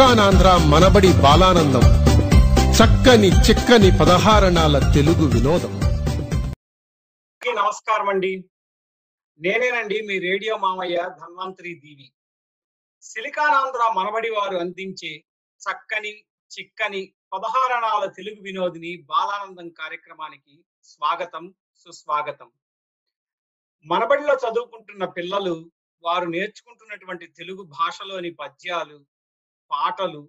సిలికానాంధ్ర మనబడి బాలానందం. చక్కని చిక్కని పదహారణాల తెలుగు వినోదం. నమస్కారం అండి. నేనేనండి మీ రేడియో మామయ్య ధన్వంతరి దీవి. సిలికానాంధ్ర మనబడి వారు అందించే చక్కని చిక్కని పదహారణాల తెలుగు వినోదిని బాలానందం కార్యక్రమానికి స్వాగతం సుస్వాగతం. మనబడిలో చదువుకుంటున్న పిల్లలు వారు నేర్చుకుంటున్నటువంటి తెలుగు భాషలోని పద్యాలు పాటలు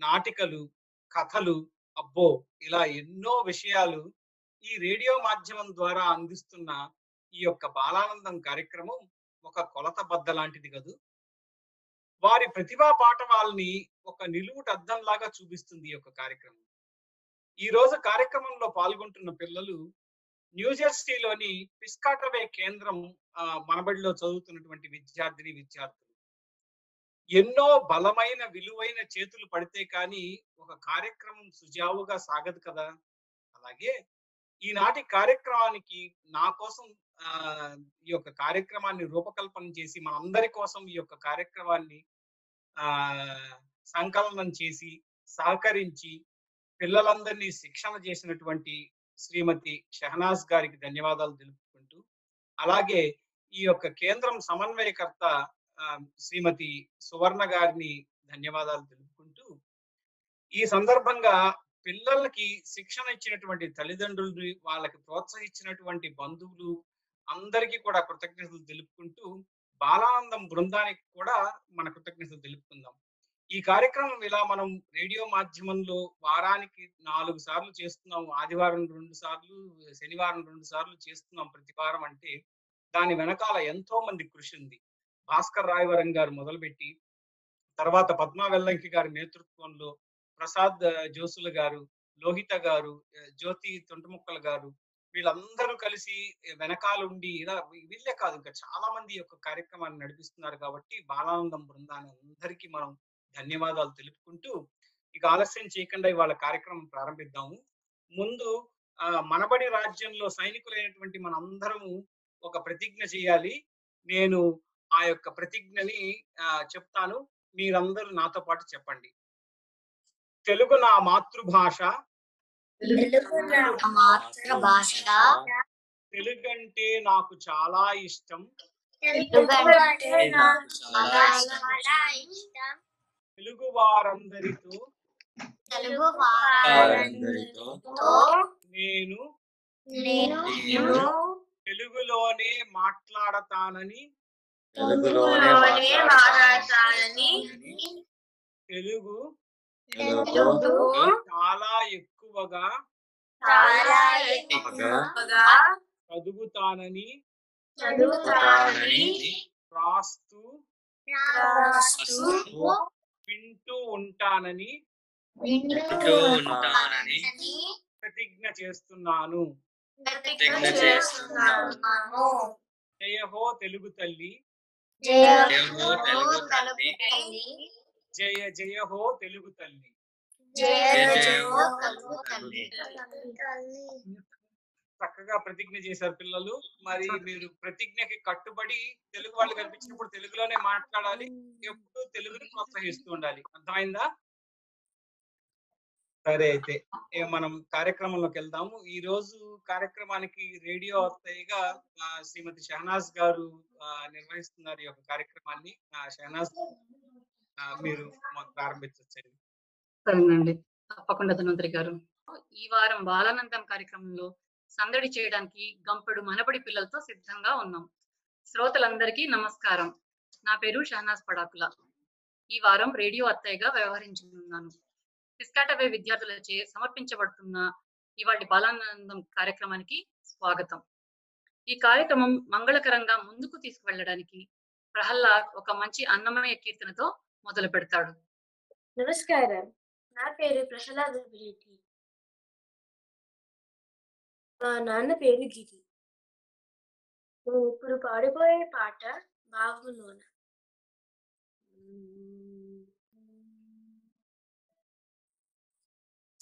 నాటికలు కథలు అబ్బో! ఇలా ఎన్నో విషయాలు ఈ రేడియో మాధ్యమం ద్వారా అందిస్తున్న ఈ యొక్క బాలానందం కార్యక్రమం ఒక కొలత బద్ద లాంటిది కదూ. వారి ప్రతిభా పాఠవాల్ని ఒక నిలువుటద్దంలాగా చూపిస్తుంది ఈ యొక్క కార్యక్రమం. ఈ రోజు కార్యక్రమంలో పాల్గొంటున్న పిల్లలు న్యూజెర్సీలోని పిస్కాటవే కేంద్రం ఆ, మనబడిలో చదువుతున్నటువంటి విద్యార్థిని విద్యార్థులు. ఎన్నో బలమైన విలువైన చేతులు పడితే కానీ ఒక కార్యక్రమం సుజావుగా సాగదు కదా! అలాగే ఈనాటి కార్యక్రమానికి నా కోసం ఈ యొక్క కార్యక్రమాన్ని రూపకల్పన చేసి మనందరి కోసం ఈ యొక్క కార్యక్రమాన్ని ఆ సంకలనం చేసి సహకరించి పిల్లలందరినీ శిక్షణ చేసినటువంటి శ్రీమతి షహనాజ్ గారికి ధన్యవాదాలు తెలుపుకుంటూ అలాగే ఈ యొక్క కేంద్రం సమన్వయకర్త శ్రీమతి సువర్ణ గారిని ధన్యవాదాలు తెలుపుకుంటూ ఈ సందర్భంగా పిల్లలకి శిక్షణ ఇచ్చినటువంటి తల్లిదండ్రులు వాళ్ళకి ప్రోత్సహించినటువంటి బంధువులు అందరికీ కూడా కృతజ్ఞతలు తెలుపుకుంటూ బాలానందం బృందానికి కూడా మన కృతజ్ఞతలు తెలుపుకుందాం. ఈ కార్యక్రమం ఇలా మనం రేడియో మాధ్యమంలో వారానికి నాలుగు సార్లు చేస్తున్నాం ఆదివారం రెండు సార్లు శనివారం రెండు సార్లు చేస్తున్నాం ప్రతి వారం అంటే దాని వెనకాల ఎంతో మంది కృషి ఉంది. భాస్కర్ రాయవరం గారు మొదలుపెట్టి తర్వాత పద్మా వెల్లంకి గారి నేతృత్వంలో ప్రసాద్ జోసుల గారు లోహిత గారు జ్యోతి తొంటముక్కల గారు వీళ్ళందరూ కలిసి వెనకాలుండి ఇలా వీళ్ళే కాదు ఇంకా చాలా మంది యొక్క కార్యక్రమాన్ని నడిపిస్తున్నారు కాబట్టి బాలానందం బృందాన్ని అందరికీ మనం ధన్యవాదాలు తెలుపుకుంటూ ఇక ఆలస్యం చేయకుండా ఇవాళ కార్యక్రమం ప్రారంభిద్దాము. ముందు ఆ, మనబడి రాజ్యంలో సైనికులైనటువంటి మనందరము ఒక ప్రతిజ్ఞ చేయాలి. నేను ఆ యొక్క ప్రతిజ్ఞని ఆ, చెప్తాను. మీరందరూ నాతో పాటు చెప్పండి. తెలుగు నా మాతృభాష. తెలుగు నా మాతృభాష. తెలుగు అంటే నాకు చాలా ఇష్టం. తెలుగు అంటే నాకు చాలా ఇష్టం. తెలుగు వారందరితో తెలుగు వారందరితో నేను నేను తెలుగులోనే మాట్లాడతానని తెలుగులోనే మాట్లాడతానని తెలుగు తెలుగు చాలా ఎక్కువగా చాలా ఎక్కువగా చదువుతానని చదువుతానని రాస్తూ రాస్తూ వింటూ ఉంటానని వింటూ ఉంటానని ప్రతిజ్ఞ చేస్తున్నాను. ప్రతిజ్ఞ చేస్తున్నాను. జయ హో తెలుగు తల్లి. జయ జయ హో జయ తెలుగు తల్లి. చక్కగా ప్రతిజ్ఞ చేశారు పిల్లలు. మరి మీరు ప్రతిజ్ఞకి కట్టుబడి తెలుగు వాళ్ళు కనిపించినప్పుడు తెలుగులోనే మాట్లాడాలి. ఎప్పుడు తెలుగుని ప్రోత్సహిస్తూ ఉండాలి. అర్థమైందా? సరే అయితే మనం కార్యక్రమంలోకి వెళ్దాము. ఈ రోజు కార్యక్రమానికి రేడియో అత్తయ్యగా శ్రీమతి షహనాజ్ గారు నిర్వహిస్తున్నారు ఈ యొక్క కార్యక్రమాన్ని. షహనాజ్ మీరు ప్రారంభించండి సరేనండి. తప్పకుండా ధన్వంతరి గారు. ఈ వారం బాలానందం కార్యక్రమంలో సందడి చేయడానికి గంపెడు మనబడి పిల్లలతో సిద్ధంగా ఉన్నాం. శ్రోతలందరికీ నమస్కారం. నా పేరు షహనాజ్ పడాకుల. ఈ వారం రేడియో అత్తయ్యగా వ్యవహరించనున్నాను. పిస్కాటవే విద్యార్థులచే సమర్పించబడుతున్న ఇవాటి బాలానందం కార్యక్రమానికి స్వాగతం. ఈ కార్యక్రమం మంగళకరంగా ముందుకు తీసుకువెళ్ళడానికి ప్రహ్లాద్ ఒక మంచి అన్నమయ కీర్తనతో మొదలు పెడతాడు. నమస్కారం. నా పేరు ప్రహ్లాద్ మా నాన్న పేరు గిరి. నేను ఇప్పుడు పాడిపోయే పాట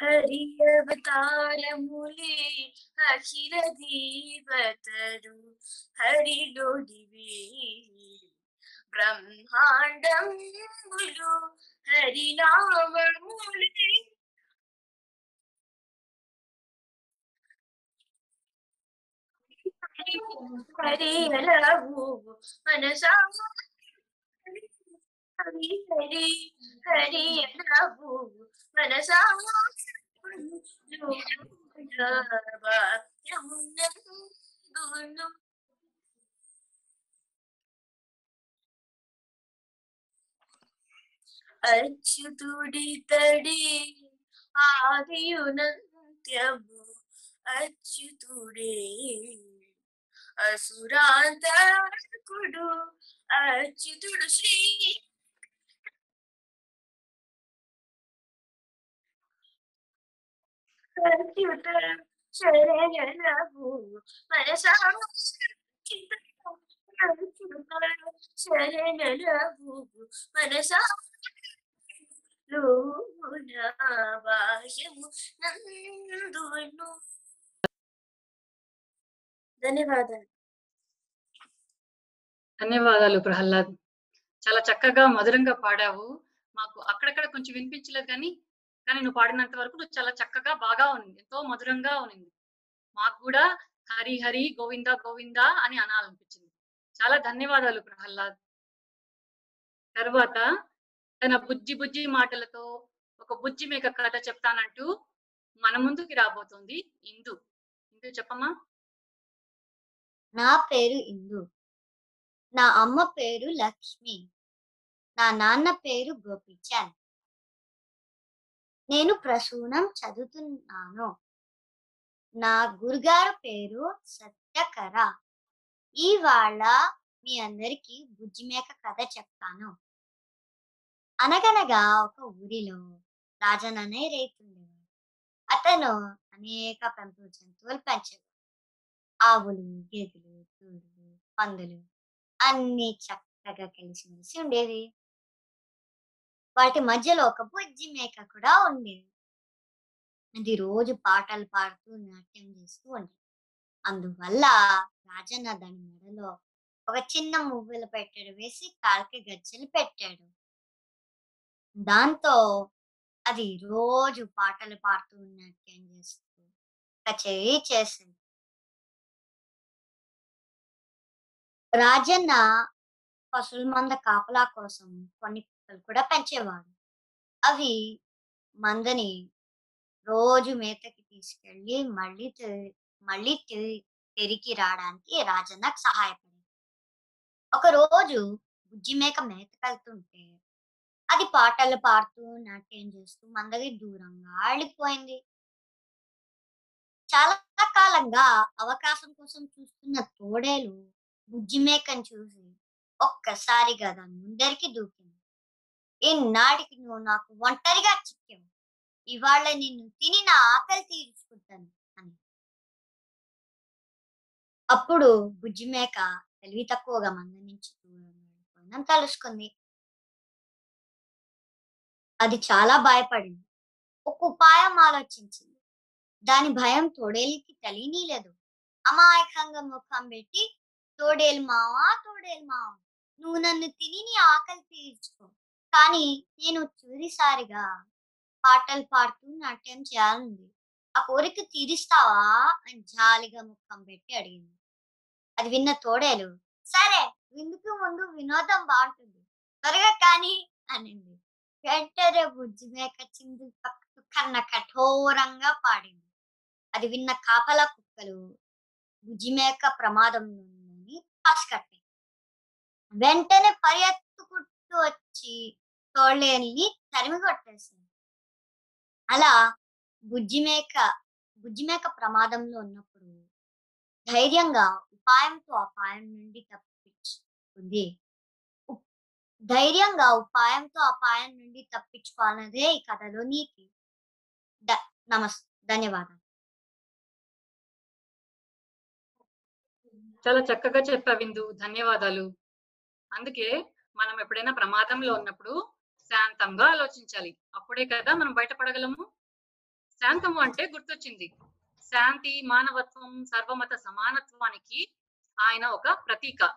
Hari avatara muli akhira divataru Hari lo divi brahmandam bulu Hari nama muli హరవు మనసా హరి హరి హరి హరవు మనసా భాగ్యమునందును అచ్యుతుడి తడి ఆదియునంత్యము అచ్యుతుడే అసురాంతకుడు అచ్యుతుడు శ్రీ అచ్యుత శరణు మనసా శరణు మనసా బాహ్యము నందును ధన్యవాదాలు. ధన్యవాదాలు ప్రహ్లాద్. చాలా చక్కగా మధురంగా పాడావు. మాకు అక్కడక్కడ కొంచెం వినిపించలేదు కానీ కానీ నువ్వు పాడినంత వరకు నువ్వు చాలా చక్కగా బాగా ఉంది ఎంతో మధురంగా ఉంది మాకు కూడా హరి హరి గోవింద గోవింద అని అనాలనిపించింది. చాలా ధన్యవాదాలు ప్రహ్లాద్. తర్వాత తన బుజ్జి బుజ్జి మాటలతో ఒక బుజ్జి మేక కథ చెప్తానంటూ మన ముందుకి రాబోతుంది ఇందు. ఇందు చెప్పమ్మా. నా పేరు ఇందు. నా అమ్మ పేరు లక్ష్మి. నా నాన్న పేరు గోపిచంద్ నేను ప్రసూనం చదువుతున్నాను. నా గురుగారు పేరు సత్యకర. ఇవాళ మీ అందరికీ బుజ్జిమేక కథ చెప్తాను. అనగనగా ఒక ఊరిలో రాజన్ అనే రైతుండేవాడు. అతను అనేక పెంపుడు జంతువులు పెంచేవాడు ఆవులు గేదెలు దూడలు పందులు అన్ని చక్కగా కలిసిమెలిసి ఉండేవి. వాటి మధ్యలో ఒక బుజ్జి మేక కూడా ఉండేది. అది రోజు పాటలు పాడుతూ నాట్యం చేస్తూ ఉండేది. అందువల్ల రాజన్న దాని మెడలో ఒక చిన్న మువ్వులు పెట్టాడు వేసి కాలికి గజ్జలు పెట్టాడు. దాంతో అది రోజు పాటలు పాడుతూ నాట్యం చేస్తూ కచేరీ చేసింది. రాజన్న పశువుల మంద కాపలా కోసం కొన్ని కుక్కలు కూడా పెంచేవాడు. అవి మందని రోజు మేతకి తీసుకెళ్ళి మళ్ళీ మళ్ళీ తిరిగి రావడానికి రాజన్నకు సహాయపడింది. ఒక రోజు బుజ్జి మేక మేతకెళ్తుంటే అది పాటలు పాడుతూ నాట్యం చేస్తూ మందకి దూరంగా ఆడిపోయింది చాలా కాలంగా అవకాశం కోసం చూస్తున్న తోడేలు బుజ్జిమేకను చూసి ఒక్కసారిగా దాని ముందరికి దూకింది. ఈనాటికి నువ్వు నాకు ఒంటరిగా చిక్కావు? ఇవాళ నిన్ను తిని నా ఆకలి తీర్చుకుంటాను అని. అప్పుడు బుజ్జి మేక తెలివి తక్కువగా మంద నుంచి దూరం తలుసుకుంది. అది చాలా భయపడింది. ఒక ఉపాయం ఆలోచించింది. దాని భయం తోడేలికి తెలియనీలేదు. అమాయకంగా ముఖం పెట్టి తోడేలు మావా తోడేలు మావా? నువ్వు నన్ను తిని నీ ఆకలి తీర్చుకో. కానీ నేను చివరిసారిగా పాటలు పాడుతూ నాట్యం చేయాలంది ఆ కోరిక తీరుస్తావా? అని జాలిగా ముఖం పెట్టి అడిగింది. అది విన్న తోడేలు సరే విందుకు ముందు వినోదం బాగుంటుంది. త్వరగా కానీ అనింది. వెంటనే బుజ్జి మేక చిందు పక్కకు కన్న కఠోరంగా పాడింది. అది విన్న కాపల కుక్కలు బుజ్జి మేక ప్రమాదం నుండి ఉందని కట్టి వెంటనే పరిగెత్తుకుంటూ వచ్చి తోళ్ళేని తరిమి కొట్టేసింది. అలా బుజ్జిమేక బుజ్జిమేక ప్రమాదంలో ఉన్నప్పుడు ధైర్యంగా ఉపాయంతో అపాయం నుండి తప్పించుకుంది. ధైర్యంగా ఉపాయంతో అపాయం నుండి తప్పించుకోవాలన్నదే ఈ కథలో నీతి. ద- నమస్ ధన్యవాదాలు. చాలా చక్కగా చెప్పా విందు. ధన్యవాదాలు. అందుకే మనం ఎప్పుడైనా ప్రమాదంలో ఉన్నప్పుడు శాంతంగా ఆలోచించాలి. అప్పుడే కదా మనం బయటపడగలము? శాంతము అంటే గుర్తొచ్చింది. శాంతి మానవత్వం సర్వమత సమానత్వానికి ఆయన ఒక ప్రతీక.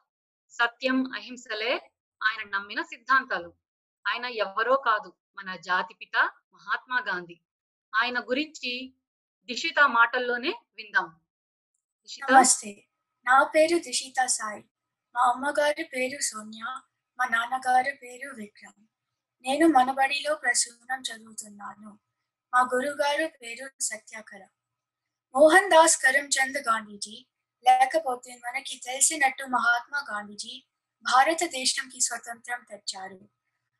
సత్యం అహింసలే ఆయన నమ్మిన సిద్ధాంతాలు. ఆయన ఎవరో కాదు మన జాతిపిత మహాత్మా గాంధీ. ఆయన గురించి దిషిత మాటల్లోనే విందాం. దిషిత నా పేరు దిషిత సాయి. మా అమ్మగారి పేరు సోనియా మా నాన్నగారి పేరు విక్రమ్. నేను మనబడిలో ప్రసూనం చదువుతున్నాను. మా గురుగారు పేరు సత్యాకర. మోహన్ దాస్ కరమ్చంద్ గాంధీజీ లేకపోతే మనకి తెలిసినట్టు మహాత్మా గాంధీజీ భారతదేశంకి స్వతంత్రం తెచ్చారు.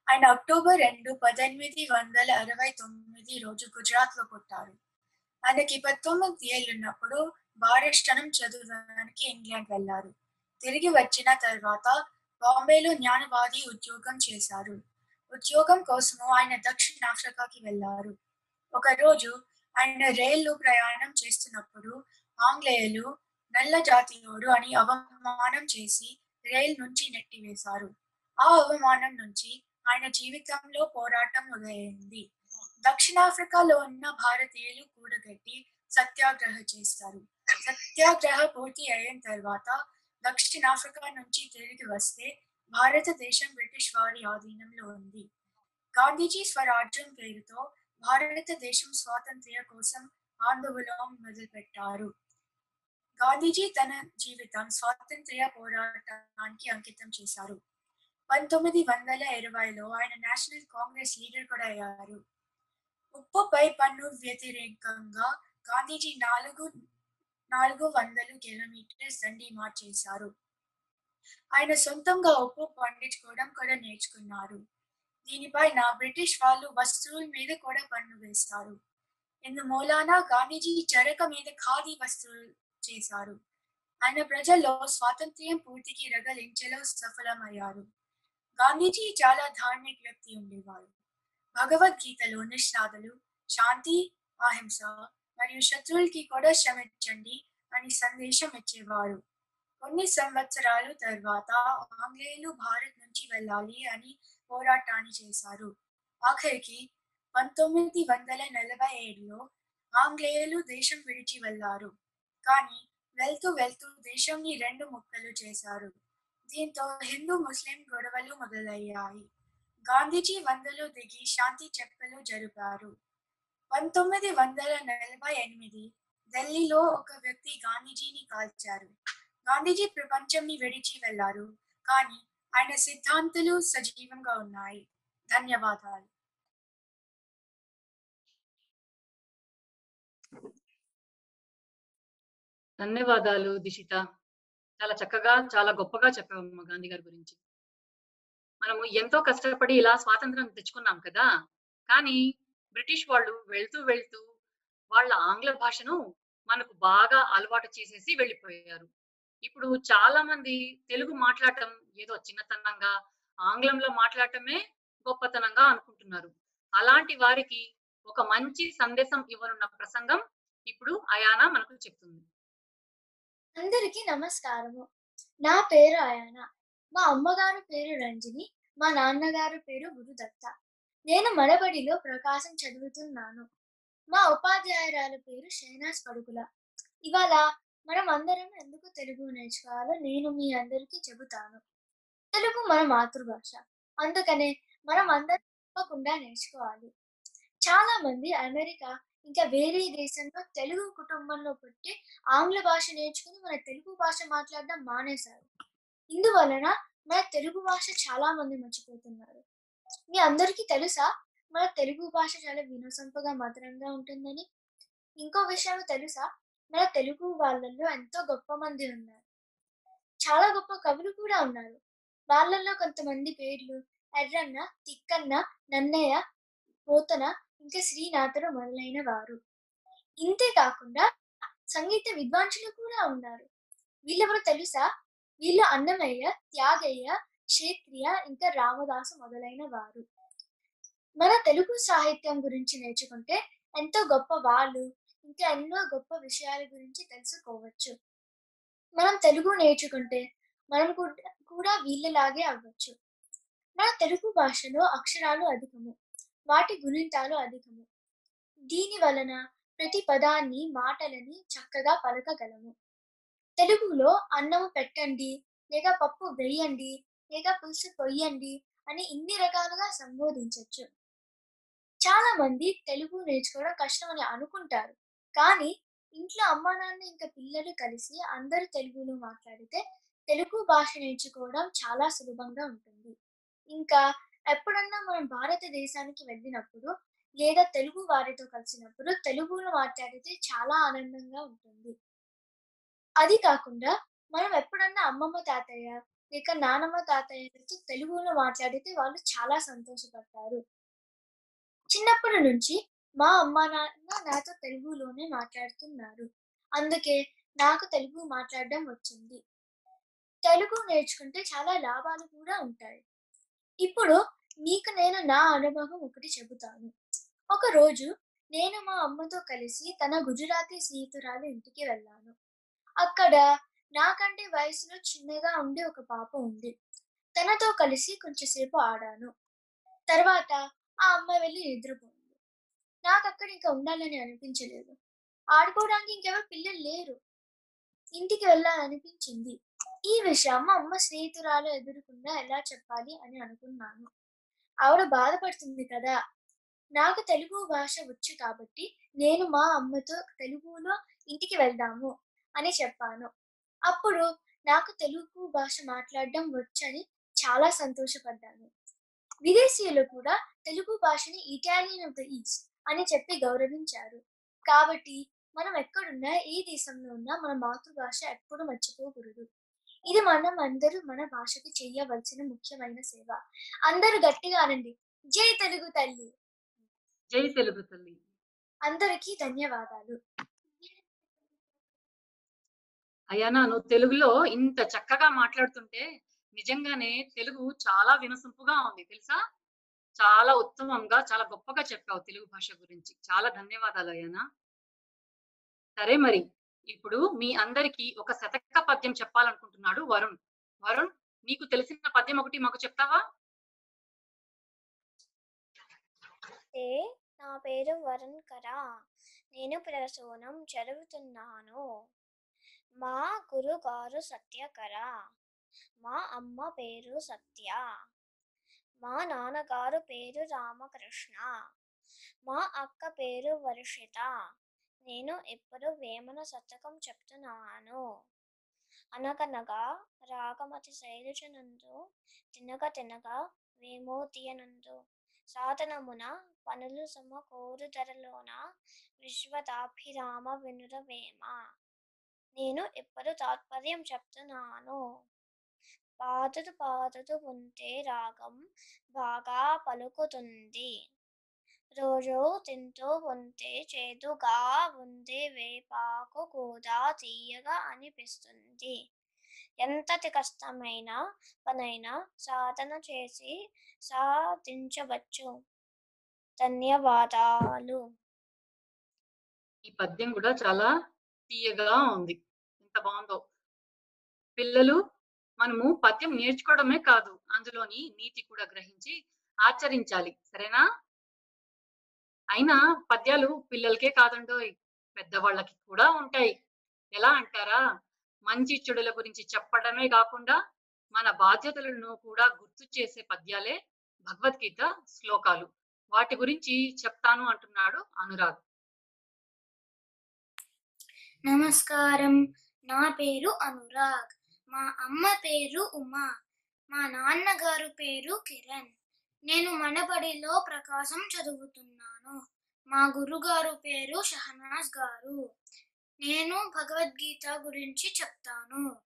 ఆయన అక్టోబర్ రెండు పద్దెనిమిది వందల అరవై తొమ్మిది రోజు గుజరాత్లో పుట్టారు. ఆయనకి పంతొమ్మిది ఏళ్ళున్నప్పుడు భారష్టనం చదవడానికి ఇంగ్లాండ్ వెళ్ళారు తిరిగి వచ్చిన తర్వాత బాంబేలో జ్ఞానవాది ఉద్యోగం చేశారు. ఉద్యోగం కోసము ఆయన దక్షిణాఫ్రికాకి వెళ్ళారు ఒకరోజు ఆయన రైలు ప్రయాణం చేస్తున్నప్పుడు ఆంగ్లేయులు నల్ల జాతీయుడు అని అవమానం చేసి రైల్ నుంచి నెట్టివేశారు. ఆ అవమానం నుంచి ఆయన జీవితంలో పోరాటం మొదలైంది. దక్షిణాఫ్రికాలో ఉన్న భారతీయులు కూడగట్టి సత్యాగ్రహ చేస్తారు. సత్యాగ్రహ పూర్తి అయిన తర్వాత దక్షిణాఫ్రికా నుంచి తిరిగి వస్తే భారతదేశం బ్రిటిష్ వారి ఆధీనంలో ఉంది. గాంధీజీ స్వరాజ్యం పేరుతో భారతదేశం స్వాతంత్ర్య కోసం ఆందోళన మొదలుపెట్టారు. గాంధీజీ తన జీవితం స్వాతంత్ర్య పోరాటానికి అంకితం చేశారు. పంతొమ్మిది వందల ఇరవైలో ఆయన నేషనల్ కాంగ్రెస్ లీడర్ కూడా అయ్యారు. ఉప్పుపై పన్ను వ్యతిరేకంగా గాంధీజీ నాలుగు నాలుగు వందలు కిలోమీటర్స్ దండి మార్చేశారు. ఆయన సొంతంగా ఉప్పు పండించుకోవడం కూడా నేర్చుకున్నారు. దీనిపైన బ్రిటిష్ వాళ్ళు వస్తువుల మీద కూడా పన్ను వేస్తారు. ఇందు మూలాన గాంధీజీ చరక మీద ఖాదీ వస్తువులు చేశారు. ఆయన ప్రజల్లో స్వాతంత్ర్యం పూర్తికి రగలించలో సఫలమయ్యారు. గాంధీజీ చాలా ధార్మిక వ్యక్తి ఉండేవారు. భగవద్గీతలో నిష్ణాదులు శాంతి అహింస మరియు శత్రువులకి కూడా శ్రమించండి అని సందేశం ఇచ్చేవారు. కొన్ని సంవత్సరాలు తర్వాత ఆంగ్లేయులు భారత్ నుంచి వెళ్ళాలి అని పోరాటాన్ని చేశారు. ఆఖరికి పంతొమ్మిది వందల నలభై ఏడులో ఆంగ్లేయులు దేశం విడిచి వెళ్ళారు. కానీ వెళ్తూ వెళ్తూ దేశంని రెండు ముక్కలు చేశారు. దీంతో హిందూ ముస్లిం గొడవలు మొదలయ్యాయి. గాంధీజీ వందలు దిగి శాంతి చెప్పలు జరిపారు. పంతొమ్మిది వందల నలభై ఎనిమిది ఢిల్లీలో ఒక వ్యక్తి గాంధీజీని కాల్చారు. గాంధీజీ ప్రపంచంని విడిచి వెళ్ళారు. కానీ ఆయన సిద్ధాంతాలు సజీవంగా ఉన్నాయి. ధన్యవాదాలు. ధన్యవాదాలు దిశిత. చాలా చక్కగా చాలా గొప్పగా చెప్పావు గాంధీ గారి గురించి. మనము ఎంతో కష్టపడి ఇలా స్వాతంత్రం తెచ్చుకున్నాం కదా. కానీ బ్రిటిష్ వాళ్ళు వెళ్తూ వెళ్తూ వాళ్ళ ఆంగ్ల భాషను మనకు బాగా అలవాటు చేసేసి వెళ్ళిపోయారు. ఇప్పుడు చాలా మంది తెలుగు మాట్లాడటం ఏదో చిన్నతనంగా ఆంగ్లంలో మాట్లాడటమే గొప్పతనంగా అనుకుంటున్నారు. అలాంటి వారికి ఒక మంచి సందేశం ఇవ్వనున్న ప్రసంగం ఇప్పుడు అయానా మనకు చెప్తుంది. అందరికీ నమస్కారము. నా పేరు అయానా. మా అమ్మగారు పేరు రంజిని మా నాన్నగారు పేరు గురుదత్త. నేను మనబడిలో ప్రకాశం చదువుతున్నాను. మా ఉపాధ్యాయురాల పేరు షైనాస్ పడుకుల. ఇవాళ మనం అందరం ఎందుకు తెలుగు నేర్చుకోవాలో నేను మీ అందరికీ చెబుతాను. తెలుగు మన మాతృభాష. అందుకనే మనం అందరం తప్పకుండా నేర్చుకోవాలి. చాలా మంది అమెరికా ఇంకా వేరే దేశంలో తెలుగు కుటుంబంలో పుట్టి ఆంగ్ల భాష నేర్చుకుని మన తెలుగు భాష మాట్లాడడం మానేశారు. ఇందువలన మన తెలుగు భాష చాలా మంది మర్చిపోతున్నారు. మీ అందరికీ తెలుసా? మన తెలుగు భాష చాలా వినోసంపగా మధురంగా ఉంటుందని. ఇంకో విషయం తెలుసా? మన తెలుగు వాళ్ళల్లో ఎంతో గొప్ప మంది ఉన్నారు. చాలా గొప్ప కవులు కూడా ఉన్నారు. వాళ్ళల్లో కొంతమంది పేర్లు ఎర్రన్న తిక్కన్న నన్నయ్య పోతన ఇంకా శ్రీనాథుడు మొదలైన వారు. ఇంతే కాకుండా సంగీత విద్వాంసులు కూడా ఉన్నారు. వీళ్ళెవరో తెలుసా? వీళ్ళు అన్నమయ్య త్యాగయ్య క్షేత్రియ ఇంకా రామదాసు మొదలైన వారు. మన తెలుగు సాహిత్యం గురించి నేర్చుకుంటే ఎంతో గొప్ప వాళ్ళు ఇంకా ఎన్నో గొప్ప విషయాల గురించి తెలుసుకోవచ్చు. మనం తెలుగు నేర్చుకుంటే మనం కూడా వీళ్ళలాగే అవ్వచ్చు. మన తెలుగు భాషలో అక్షరాలు అధికము వాటి గుణింతాలు అధికము. దీని వలన ప్రతి పదాన్ని మాటలని చక్కగా పలకగలము. తెలుగులో అన్నము పెట్టండి లేక పప్పు వేయండి లేక పులుసు కొయ్యండి అని ఇన్ని రకాలుగా సంబోధించవచ్చు చాలా మంది తెలుగు నేర్చుకోవడం కష్టం అని అనుకుంటారు. కానీ ఇంట్లో అమ్మా నాన్న ఇంకా పిల్లలు కలిసి అందరూ తెలుగులో మాట్లాడితే తెలుగు భాష నేర్చుకోవడం చాలా సులభంగా ఉంటుంది. ఇంకా ఎప్పుడన్నా మనం భారతదేశానికి వెళ్ళినప్పుడు లేదా తెలుగు వారితో కలిసినప్పుడు తెలుగులో మాట్లాడితే చాలా ఆనందంగా ఉంటుంది. అది కాకుండా మనం ఎప్పుడన్నా అమ్మమ్మ తాతయ్య ఇక నానమ్మ తాతయ్యతో తెలుగులో మాట్లాడితే వాళ్ళు చాలా సంతోషపడతారు. చిన్నప్పటి నుంచి మా అమ్మ నాన్న నాతో తెలుగులోనే మాట్లాడుతున్నారు. అందుకే నాకు తెలుగు మాట్లాడడం వచ్చింది. తెలుగు నేర్చుకుంటే చాలా లాభాలు కూడా ఉంటాయి. ఇప్పుడు నీకు నేను నా అనుభవం ఒకటి చెబుతాను. ఒక రోజు నేను మా అమ్మతో కలిసి తన గుజరాతీ స్నేహితురాలు ఇంటికి వెళ్ళాను. అక్కడ నాకంటే వయసులో చిన్నగా ఉండే ఒక పాప ఉంది. తనతో కలిసి కొంచెంసేపు ఆడాను. తర్వాత ఆ అమ్మాయి వెళ్ళి నిద్రపోయింది. నాకు అక్కడ ఇంకా ఉండాలని అనిపించలేదు. ఆడుకోవడానికి ఇంకెవరు పిల్లలు లేరు. ఇంటికి వెళ్ళాలనిపించింది. ఈ విషయం మా అమ్మ స్నేహితురాలు ఎదురుకుండా ఎలా చెప్పాలి అని అనుకున్నాను. ఆవిడ బాధపడుతుంది కదా! నాకు తెలుగు భాష వచ్చు కాబట్టి నేను మా అమ్మతో తెలుగులో ఇంటికి వెళ్దాము అని చెప్పాను. అప్పుడు నాకు తెలుగు భాష మాట్లాడడం వచ్చని చాలా సంతోషపడ్డాను. విదేశీయులు కూడా తెలుగు భాషని ఇటాలియన్ ఆఫ్ ద ఈస్ట్ అని చెప్పి గౌరవించారు. కాబట్టి మనం ఎక్కడున్నా ఏ దేశంలో ఉన్నా మన మాతృభాష ఎప్పుడు మర్చిపోకూడదు. ఇది మనం అందరూ మన భాషకి చేయవలసిన ముఖ్యమైన సేవ. అందరూ గట్టిగా అనండి. జై తెలుగు తల్లి. జై తెలుగు తల్లి. అందరికీ ధన్యవాదాలు. అయ్యానా నువ్వు తెలుగులో ఇంత చక్కగా మాట్లాడుతుంటే నిజంగానే తెలుగు చాలా వినసొంపుగా ఉంది తెలుసా? చాలా ఉత్తమంగా చాలా గొప్పగా చెప్పావు తెలుగు భాష గురించి. చాలా ధన్యవాదాలు అయ్యానా సరే మరి ఇప్పుడు మీ అందరికి ఒక శతక పద్యం చెప్పాలనుకుంటున్నాడు వరుణ్. వరుణ్ నీకు తెలిసిన పద్యం ఒకటి మాకు చెప్తావా? ఏ నా పేరు వరుణ్ కరా. నేను ప్రసూనం చదువుతున్నాను. మా గురుగారు సత్యకర. మా అమ్మ పేరు సత్య. మా నాన్నగారు పేరు రామకృష్ణ. మా అక్క పేరు వర్షిత. నేను ఇప్పుడు వేమన శతకం చెప్తున్నాను. అనగనగా రాగమతి శైలుచనందు తినగ తినగ వేమోతియనందు సాధనమున పనులు సమకూరు ధరలోన విశ్వదాభిరామ వినురవేమ నేను ఇప్పుడు తాత్పర్యం చెప్తున్నాను. పాదుతు పాదుతు ఉంటే రాగం బాగా పలుకుతుంది. రోజు తింటూ ఉంటే చేదుగా ఉంది వేపాకు కూడా తీయగా అనిపిస్తుంది. ఎంతటి కష్టమైన పనైనా సాధన చేసి సాధించవచ్చు. ధన్యవాదాలు. ఈ పద్యం కూడా చాలా తీయగా ఉంది. ఎంత బాగుందో. పిల్లలు మనము పద్యం నేర్చుకోవడమే కాదు అందులోని నీతి కూడా గ్రహించి ఆచరించాలి. సరేనా? అయినా పద్యాలు పిల్లలకే కాదండోయ్ పెద్దవాళ్ళకి కూడా ఉంటాయి. ఎలా అంటారా? మంచి చెడుల గురించి చెప్పడమే కాకుండా మన బాధ్యతలను కూడా గుర్తు చేసే పద్యాలే భగవద్గీత శ్లోకాలు. వాటి గురించి చెప్తాను అంటున్నాడు అనురాగ్. నమస్కారం. నా పేరు అనురాగ్. మా అమ్మ పేరు ఉమా. మా నాన్నగారు పేరు కిరణ్. నేను మనబడిలో ప్రకాశం చదువుతున్నాను. మా గురుగారు పేరు షహనాజ్ గారు. నేను భగవద్గీత గురించి చెప్తాను.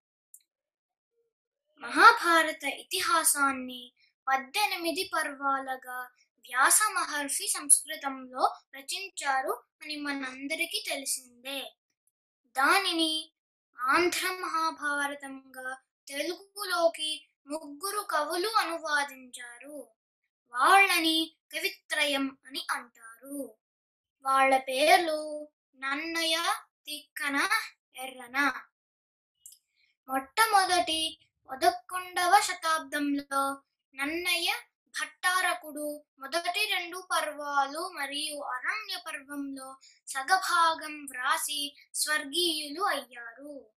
మహాభారత ఇతిహాసాన్ని పద్దెనిమిది పర్వాలుగా వ్యాస మహర్షి సంస్కృతంలో రచించారు అని మనందరికీ తెలిసిందే. దానిని ఆంధ్ర మహాభారతంగా తెలుగులోకి ముగ్గురు కవులు అనువాదించారు. వాళ్ళని కవిత్రయం అని అంటారు. వాళ్ళ పేర్లు నన్నయ తిక్కన ఎర్రన. మొట్టమొదటి పదకొండవ శతాబ్దంలో నన్నయ్య భట్టారకుడు. మొదటి రెండు పర్వాలు మరియు అరణ్య పర్వంలో సగభాగం వ్రాసి స్వర్గీయులు అయ్యారు.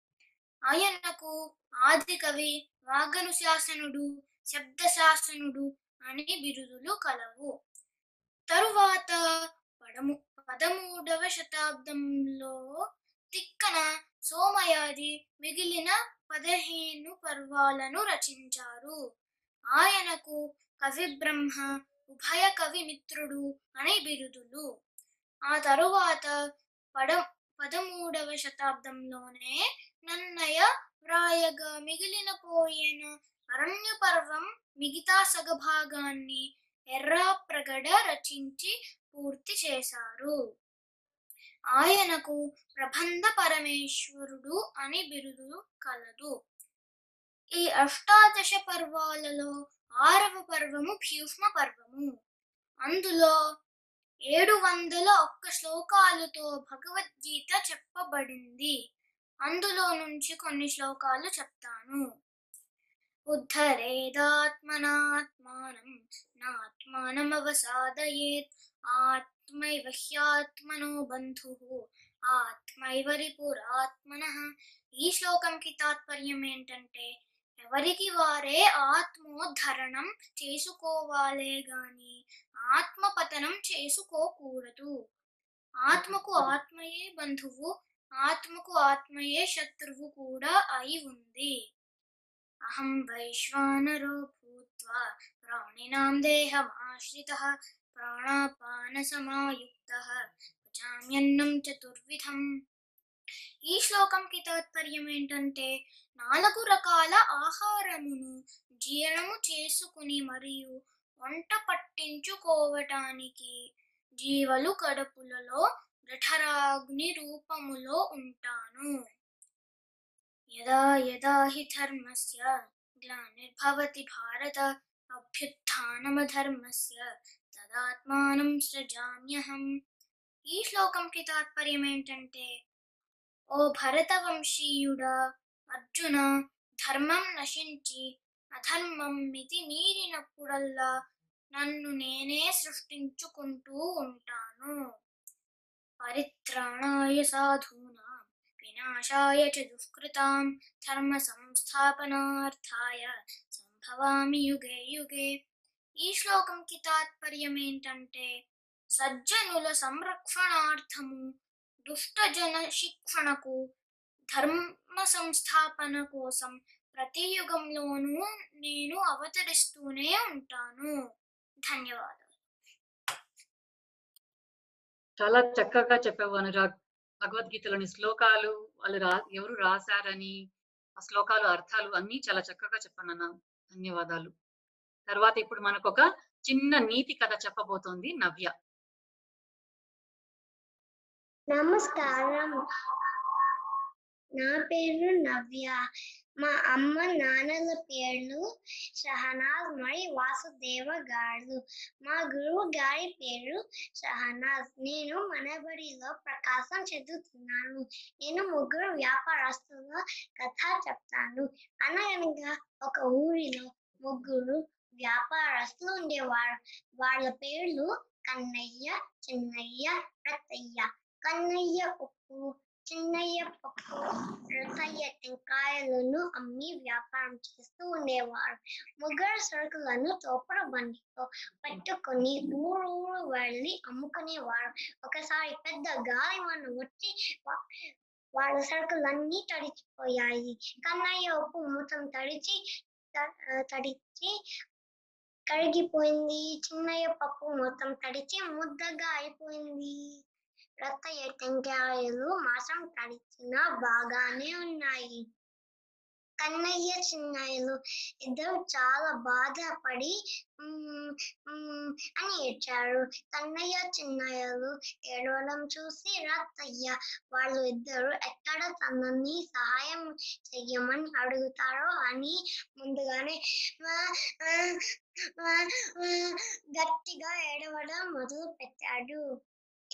ఆయనకు ఆది కవి వాగనుశాసనుడు శబ్దశాసనుడు అనే బిరుదులు కలవు. తరువాత పడము పదమూడవ శతాబ్దంలో తిక్కన సోమయాజి మిగిలిన పదిహేను పర్వాలను రచించారు. ఆయనకు కవి బ్రహ్మ ఉభయ కవి మిత్రుడు అని బిరుదులు. ఆ తరువాత పడ పదమూడవ శతాబ్దంలోనే నన్నయ వ్రాయగా మిగిలిన పోయిన అరణ్య పర్వం మిగతా సగభాగాన్ని ఎర్రాప్రగడ రచించి పూర్తి చేశారు. ఆయనకు ప్రబంధ పరమేశ్వరుడు అని బిరుదు కలదు. ఈ అష్టాదశ పర్వాలలో ఆరవ పర్వము భీష్మ పర్వము. అందులో ఏడు వందల ఒక్క శ్లోకాలతో భగవద్గీత చెప్పబడింది. అందులో నుంచి కొన్ని శ్లోకాలు చెప్తాను. ఉద్ధరేదాత్మనాత్మానం నాత్మానమవసాదయేత్ ఆత్మైవ హ్యాత్మనో బంధు ఆత్మైవ రిపురాత్మన ఈ శ్లోకంకి తాత్పర్యం ఏంటంటే ఎవరికి వారే ఆత్మోద్ధరణం చేసుకోవాలే గాని ఆత్మపతనం చేసుకోకూడదు. ఆత్మకు ఆత్మయే బంధువు ఆత్మకు ఆత్మయే శత్రువు కూడా అయి ఉంది. అహం వైశ్వానరో భూత్వా ప్రాణినాం దేహమాశ్రిత ప్రాణాపాన సమాయుక్తః పచామ్యన్నం చతుర్విధం. ఈ శ్లోకంకి తాత్పర్యం ఏంటంటే నాలుగు రకాల ఆహారమును జీర్ణము చేసుకుని మరియు వంట పట్టించుకోవటానికి జీవలు కడుపులలో జఠరాగ్ని రూపములో ఉంటాను. యదా యదా హి ధర్మస్య గ్లానిర్భవతి భారత అభ్యుత్థానమధర్మస్య తదాత్మానం సృజామ్యహం. ఈ శ్లోకంకి తాత్పర్యం ఏంటంటే ఓ భరత వంశీయుడా అర్జున ధర్మం నశించి అధర్మం మితి మీరినప్పుడల్లా నన్ను నేనే సృష్టించుకుంటూ ఉంటాను. పరిత్రాణాయ సాధూనా వినాశాయ చ దుష్కృతాం ధర్మ సంస్థాపనార్థాయ సంభవామి యుగే యుగే. ఈ శ్లోకంకి తాత్పర్యం ఏంటంటే సజ్జనుల సంరక్షణార్థము దుష్టజన శిక్షణకు ధర్మ సంస్థాపన కోసం ప్రతి యుగంలోనూ నేను అవతరిస్తూనే ఉంటాను. ధన్యవాదాలు. చాలా చక్కగా చెప్పావు అనురాగ్. భగవద్గీతలోని శ్లోకాలు వాళ్ళు రా ఎవరు రాశారని ఆ శ్లోకాలు అర్థాలు అన్ని చాలా చక్కగా చెప్పాను ధన్యవాదాలు. తర్వాత ఇప్పుడు మనకు ఒక చిన్న నీతి కథ చెప్పబోతోంది నవ్య. నమస్కారం. నా పేరు నవ్య. మా అమ్మ నాన్నల పేర్లు షహనాజ్ మరియు వాసుదేవ గారు. మా గురువు గారి పేరు షహనాజ్. నేను మనబడిలో ప్రకాశం చదువుతున్నాను నేను ముగ్గురు వ్యాపారస్తుల కథ చెప్తాను. అనగనగా ఒక ఊరిలో ముగ్గురు వ్యాపారస్తులు ఉండేవారు. వాళ్ళ పేర్లు కన్నయ్య చిన్నయ్య రత్తయ్య కన్నయ్య ఉప్పు చిన్నయ్య పప్పు రతయ్య టెంకాయలను అమ్మి వ్యాపారం చేస్తూ ఉండేవారు. ముగ్గురు సరుకులను తోపర బండితో పట్టుకొని ఊరు ఊరు వెళ్ళి అమ్ముకునేవారు. ఒకసారి పెద్ద గాలివాన వచ్చి వాళ్ళ సరుకులన్నీ తడిచిపోయాయి. కన్నయ్య ఉప్పు మొత్తం తడిచి తడిచి కరిగిపోయింది. చిన్నయ్య పప్పు మొత్తం తడిచి ముద్దగా అయిపోయింది. రత్తయ్య టెంకాయలు మాసం కడిచినా బాగానే ఉన్నాయి. కన్నయ్య చిన్నయ్యలు ఇద్దరు చాలా బాధపడి అని ఏడ్చారు. కన్నయ్య చిన్నయ్యలు ఏడవడం చూసి రత్తయ్య వాళ్ళు ఇద్దరు ఎక్కడ తనని సహాయం చెయ్యమని అడుగుతారో అని ముందుగానే గట్టిగా ఏడవడం మొదలు పెట్టాడు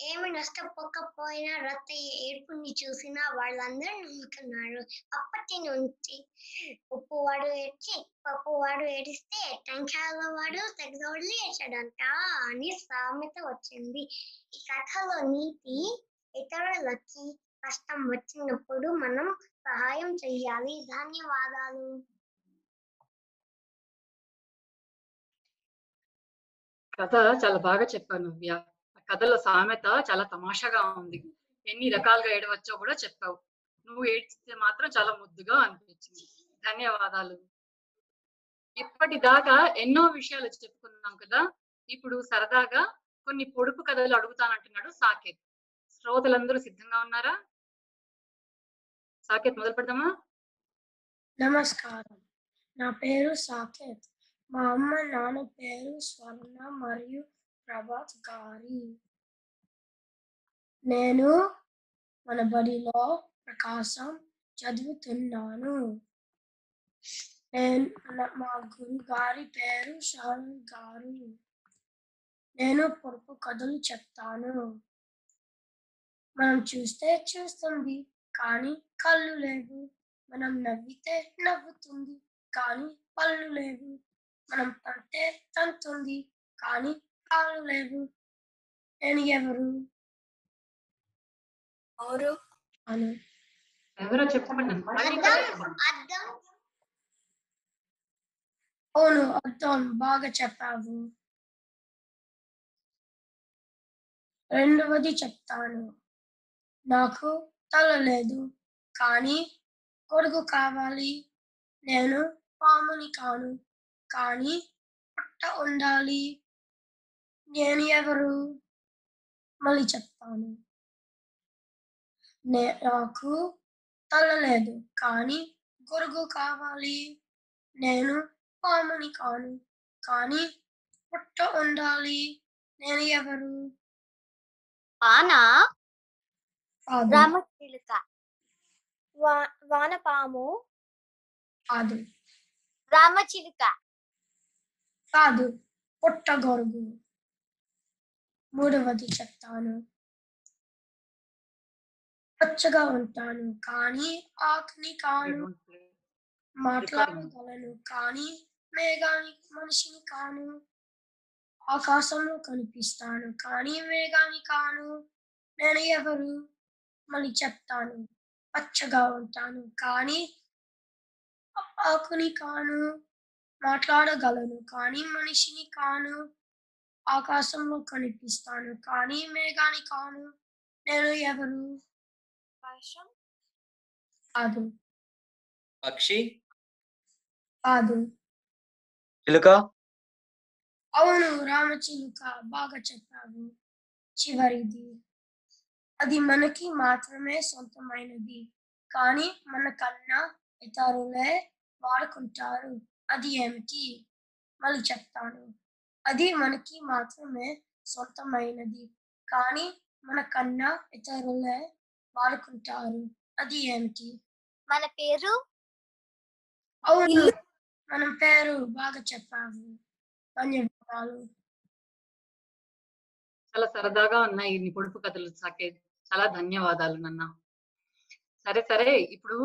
ఏమి నష్టపోకపోయినా రత్తయ్య ఏడుపుని చూసిన వాళ్ళందరూ నమ్ముతున్నారు. అప్పటి నుంచి ఉప్పువాడు ఏడ్చి పప్పువాడు ఏడిస్తే టెంకాయల వాడు తెగదోళ్ళు ఏడ్చాడంట అని సామెత వచ్చింది. ఈ కథలో నీతి ఇతరులకి కష్టం వచ్చినప్పుడు మనం సహాయం చెయ్యాలి. ధన్యవాదాలు. కథ చాలా బాగా చెప్పాను నవ్య కథలో సామెత చాలా తమాషాగా ఉంది. ఎన్ని రకాలుగా ఏడవచ్చో కూడా చెప్పావు. నువ్వు ఏడ్చితే మాత్రం చాలా ముద్దుగా అనిపించింది. ధన్యవాదాలు. ఇప్పటిదాకా ఎన్నో విషయాలు చెప్పుకున్నాం కదా. ఇప్పుడు సరదాగా కొన్ని పొడుపు కథలు అడుగుతానంటున్నాడు సాకేత్. శ్రోతలందరూ సిద్ధంగా ఉన్నారా? సాకేత్ మొదలు పెడదామా? నమస్కారం. నా పేరు సాకేత్. మా అమ్మ నాన్న పేరు స్వర్ణ మరియు ప్రభాత్ గారి నేను మన బడిలో ప్రకాశం చదువుతున్నాను. నేను మా గురు గారి పేరు శారద్ గారు. నేను పొడుపు కథలు చెప్తాను. మనం చూస్తే చూస్తుంది కానీ కళ్ళు లేవు. మనం నవ్వితే నవ్వుతుంది కానీ పళ్ళు లేవు. మనం తంటే తంతుంది కానీ కాళ్ళు లేవు నేను ఎవరు? ఎవరు? అను. ఎవరో చెప్పండి అవును అర్థం. బాగా చెప్పావు. రెండవది చెప్తాను. నాకు తల లేదు. కానీ కొడుకు కావాలి. నేను పాముని కాను. కానీ పుట్ట ఉండాలి. నేను ఎవరు మళ్ళీ చెప్తాను నే- నాకు తల లేదు కానీ గొడుగు కావాలి నేను పాముని కాను కానీ పుట్ట ఉండాలి నేను ఎవరు పానా కాదు రామచిలుక వా వానపాము కాదు రామచిలుక కాదు పుట్ట గొడుగు మూడవది చెప్తాను. పచ్చగా ఉంటాను కానీ ఆకుని కాను మాట్లాడగలను కానీ మేఘాని మనిషిని కాను ఆకాశంలో కనిపిస్తాను కానీ మేఘాని కాను నేను ఎవరు? మళ్ళీ చెప్తాను. పచ్చగా ఉంటాను కానీ ఆకుని కాను మాట్లాడగలను కానీ మనిషిని కాను ఆకాశంలో కనిపిస్తాను కానీ మేఘాని కాను. నేను ఎవరు? వర్షం? కాదు. పక్షి? కాదు. చిలుక? అవును రామచిలుక బాగా చెప్పావు. చివరిది. అది మనకి మాత్రమే సొంతమైనది కానీ మనకన్నా ఇతరులే వాడుకుంటారు. అది ఏమిటి? మళ్ళీ చెప్తాను. అది మనకి మాత్రమే సొంతమైనది. కానీ మనకన్నా ఇతరులే వాడుకుంటారు. అది ఏమిటి? మన పేరు? అవును. మన పేరు బాగా చెప్పావు ధన్యవాదాలు. చాలా సరదాగా ఉన్నాయి ఇన్ని పొడుపు కథలు సాకే. చాలా ధన్యవాదాలు నాన్న. సరే సరే. ఇప్పుడు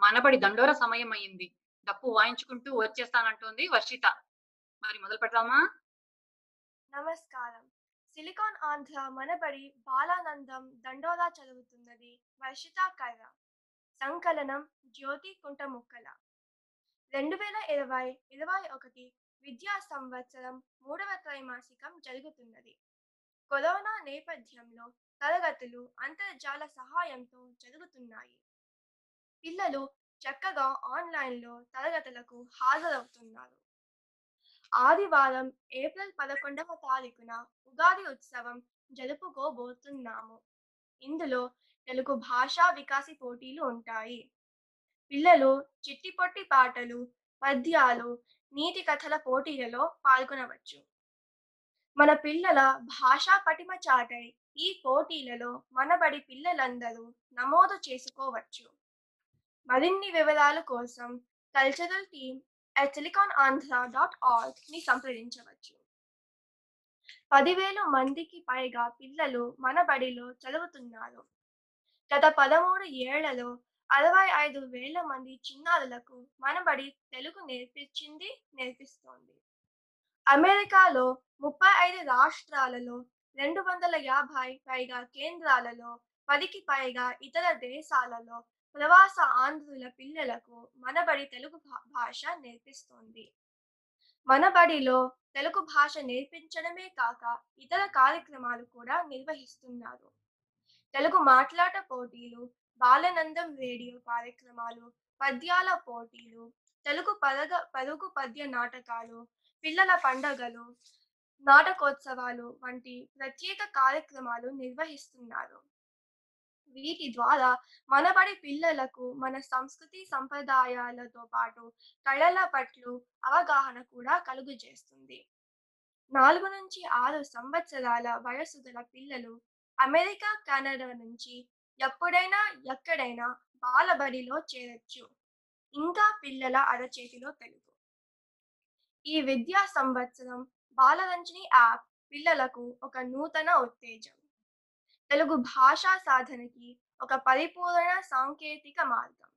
మనబడి దండోర సమయం అయ్యింది డప్పు వాయించుకుంటూ వచ్చేస్తానంటోంది వర్షిత. మరి మొదలు పెడదామా నమస్కారం. సిలికాన్ ఆంధ్ర మనబడి బాలానందం దండోలా చదువుతున్నది వర్షిత కర్ర సంకలనం జ్యోతి కుంటముక్కల. రెండు వేల ఇరవై ఇరవై ఒకటి విద్యా సంవత్సరం మూడవ త్రైమాసికం జరుగుతున్నది. కరోనా నేపథ్యంలో తరగతులు అంతర్జాల సహాయంతో జరుగుతున్నాయి. పిల్లలు చక్కగా ఆన్లైన్లో తరగతులకు హాజరవుతున్నారు. ఆదివారం ఏప్రిల్ పదకొండవ తారీఖున ఉగాది ఉత్సవం జరుపుకోబోతున్నాము. ఇందులో తెలుగు భాషా వికాసి పోటీలు ఉంటాయి. పిల్లలు చిట్టిపొట్టి పాటలు పద్యాలు నీతి కథల పోటీలలో పాల్గొనవచ్చు. మన పిల్లల భాషా పటిమ చాటై ఈ పోటీలలో మనబడి పిల్లలందరూ నమోదు చేసుకోవచ్చు. మరిన్ని వివరాల కోసం cultural team at silicon Andhra dot ఆర్గ్ని సంప్రదించవచ్చు. పదివేలు మందికి పైగా పిల్లలు మన బడిలో చదువుతున్నారు. గత పదమూడు ఏళ్ళలో అరవై ఐదు వేల మంది చిన్నారులకు మన బడి తెలుగు నేర్పించింది నేర్పిస్తోంది. అమెరికాలో ముప్పై ఐదు రాష్ట్రాలలో రెండు వందల యాభై పైగా కేంద్రాలలో పదికి పైగా ఇతర దేశాలలో ప్రవాస ఆంధ్రుల పిల్లలకు మనబడి తెలుగు భా- భాష నేర్పిస్తోంది. మనబడిలో తెలుగు భాష నేర్పించడమే కాక ఇతర కార్యక్రమాలు కూడా నిర్వహిస్తున్నారు. తెలుగు మాట్లాట పోటీలు బాలనందం రేడియో కార్యక్రమాలు పద్యాల పోటీలు తెలుగు పరగ పరుగు పద్య నాటకాలు పిల్లల పండగలు నాటకోత్సవాలు వంటి ప్రత్యేక కార్యక్రమాలు నిర్వహిస్తున్నారు. వీటి ద్వారా మనబడి పిల్లలకు మన సంస్కృతి సంప్రదాయాలతో పాటు కళల పట్ల అవగాహన కూడా కలుగజేస్తుంది నాలుగు నుంచి ఆరు సంవత్సరాల వయసు గల పిల్లలు అమెరికా కెనడా నుంచి ఎప్పుడైనా ఎక్కడైనా బాలబడిలో చేరొచ్చు. ఇంకా పిల్లల అరచేతిలో తెలుగు. ఈ విద్యా సంవత్సరం బాలరంజని యాప్ పిల్లలకు ఒక నూతన ఉత్తేజం. తెలుగు భాషా సాధనకి ఒక పరిపూర్ణ సాంకేతిక మార్గం.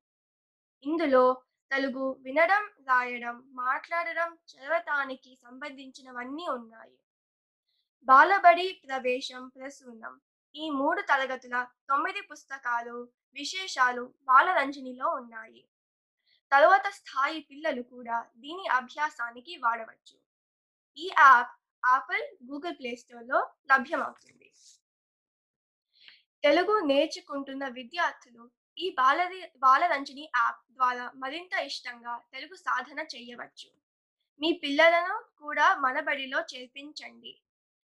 ఇందులో తెలుగు వినడం రాయడం మాట్లాడడం చదవటానికి సంబంధించినవన్నీ ఉన్నాయి. బాలబడి ప్రవేశం ప్రసూనం ఈ మూడు తరగతుల తొమ్మిది పుస్తకాలు విశేషాలు బాలరంజనిలో ఉన్నాయి. తరువాత స్థాయి పిల్లలు కూడా దీని అభ్యాసానికి వాడవచ్చు. ఈ యాప్ యాపిల్ గూగుల్ ప్లే స్టోర్లో లభ్యమవుతుంది. తెలుగు నేర్చుకుంటున్న విద్యార్థులు ఈ బాలరి బాలరంజని యాప్ ద్వారా మరింత ఇష్టంగా తెలుగు సాధన చేయవచ్చు. మీ పిల్లలను కూడా మన బడిలో చేర్పించండి.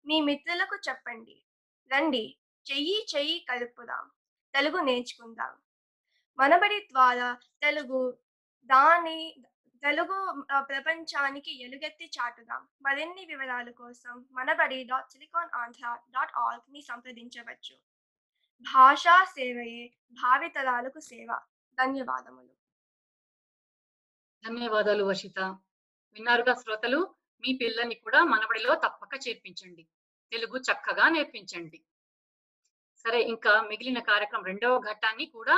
మీ మిత్రులకు చెప్పండి. రండి. చెయ్యి చెయ్యి కలుపుదాం. తెలుగు నేర్చుకుందాం. మనబడి ద్వారా తెలుగు దాని తెలుగు ప్రపంచానికి ఎలుగెత్తి చాటుదాం. మరిన్ని వివరాల కోసం Manabadi dot silicon Andhra dot ఆర్గ్ని సంప్రదించవచ్చు. భాషా సేవయే భావితరాలకు సేవ. ధన్యవాదములు. ధన్యవాదాలు వర్షిత. విన్నారుగా శ్రోతలు? మీ పిల్లల్ని కూడా మనబడిలో తప్పక చేర్పించండి. తెలుగు చక్కగా నేర్పించండి. సరే ఇంకా మిగిలిన కార్యక్రమం రెండవ ఘట్టాన్ని కూడా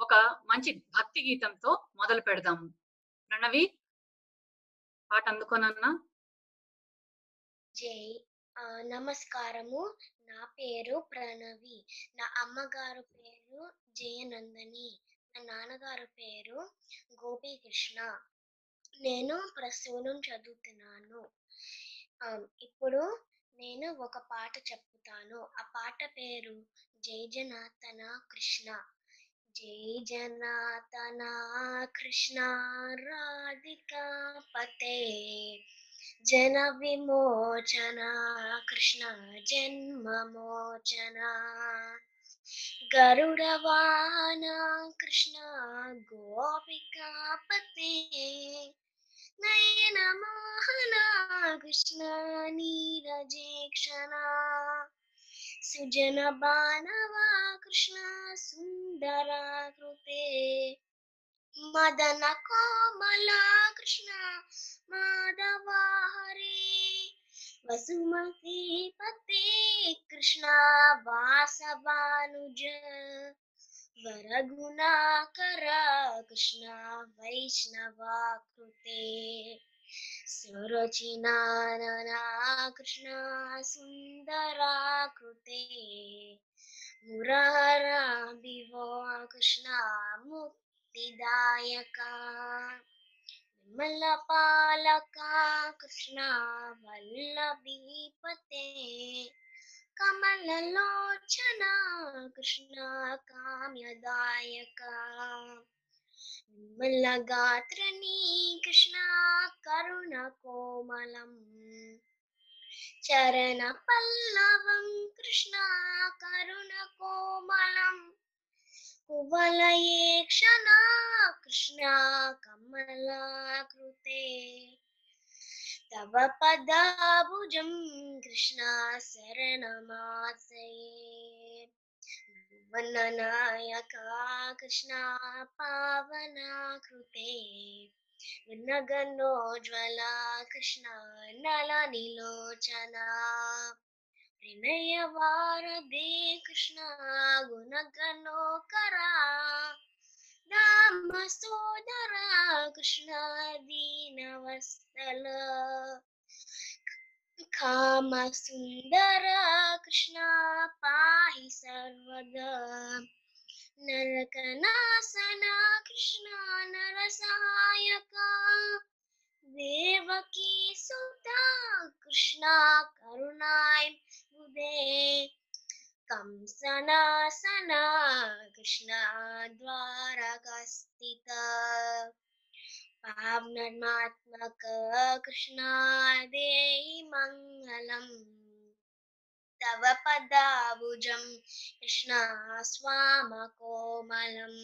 ఒక మంచి భక్తి గీతంతో మొదలు పెడదాము. ప్రణవి పాట అందుకోనన్నా జై నమస్కారము. నా పేరు ప్రణవి. నా అమ్మగారు పేరు జయనందని. నా నాన్నగారు పేరు గోపీకృష్ణ. నేను ప్రస్తుతం చదువుతున్నాను. ఆ, ఇప్పుడు నేను ఒక పాట చెప్తాను. ఆ పాట పేరు జై జనాతన కృష్ణ. జై జనాతన కృష్ణ రాధికా పతే. जन विमोचना कृष्ण जन्म मोचना। गरुडवाना कृष्ण गोपिकापते नयनमोहना कृष्ण नीरज क्षण। सुजन बानवा, कृष्ण सुंदरा कृते। బాణవ కృష్ణ సుందరాకృతే మదన కోమల కృష్ణ మాధవ హరే వసుమతి పతే కృష్ణ వాసవానుజ వరగుణాకర కృష్ణ వైష్ణవాకృతే సురచినాననా కృష్ణ సుందరాకృతే మురహర వివో కృష్ణ ముక్తిదాయక విమల పాలక కృష్ణ వల్లభీపతే కమలలోచన కృష్ణ కామ్యదాయక విమల గాత్రని కృష్ణ కరుణ కోమలం చరణ పల్లవం కృష్ణ కరుణ కోమలం कुवलये क्षणा कृष्णा कमलाकृते तव पदाबुजं कृष्णा शरणमासये वननायका कृष्णा पावनाकृते। नगनोज्ज्वला कृष्णा नलनिलोचना। विनयवारदे कृष्ण गुण गुणगणोकरा दामसोदरा कृष्ण दीनवस्थल काम सुंदर कृष्ण पाहि सर्वद। नरकनासना कृष्ण नरसहायका। देवकी सुता कृष्ण करुणा సుత కృష్ణ కరుణాయ బుధే కంసనాసన కృష్ణ ద్వారకస్థిత పావనమాత్మక కృష్ణ దేహి మంగళం తవ పదాభుజం కృష్ణ స్వామకోమలం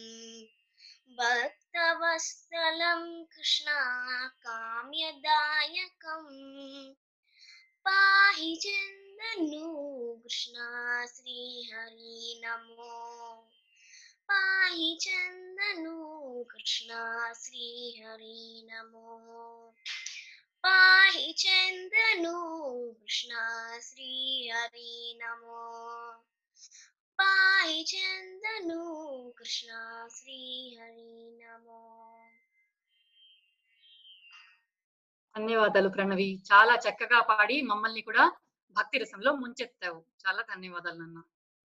నన్ను కృష్ణ శ్రీ హరి శ్రీహరి నమో. పాహి చందను కృష్ణ శ్రీహరి నమో. పాహి చందను కృష్ణ శ్రీహరి నమో. పాహి చందను కృష్ణ శ్రీహరి నమో. ధన్యవాదాలు ప్రణవి. చాలా చక్కగా పాడి. మమ్మల్ని కూడా భక్తి రసంలో ముంచెత్తావు. చాలా ధన్యవాదాలు నాన్న.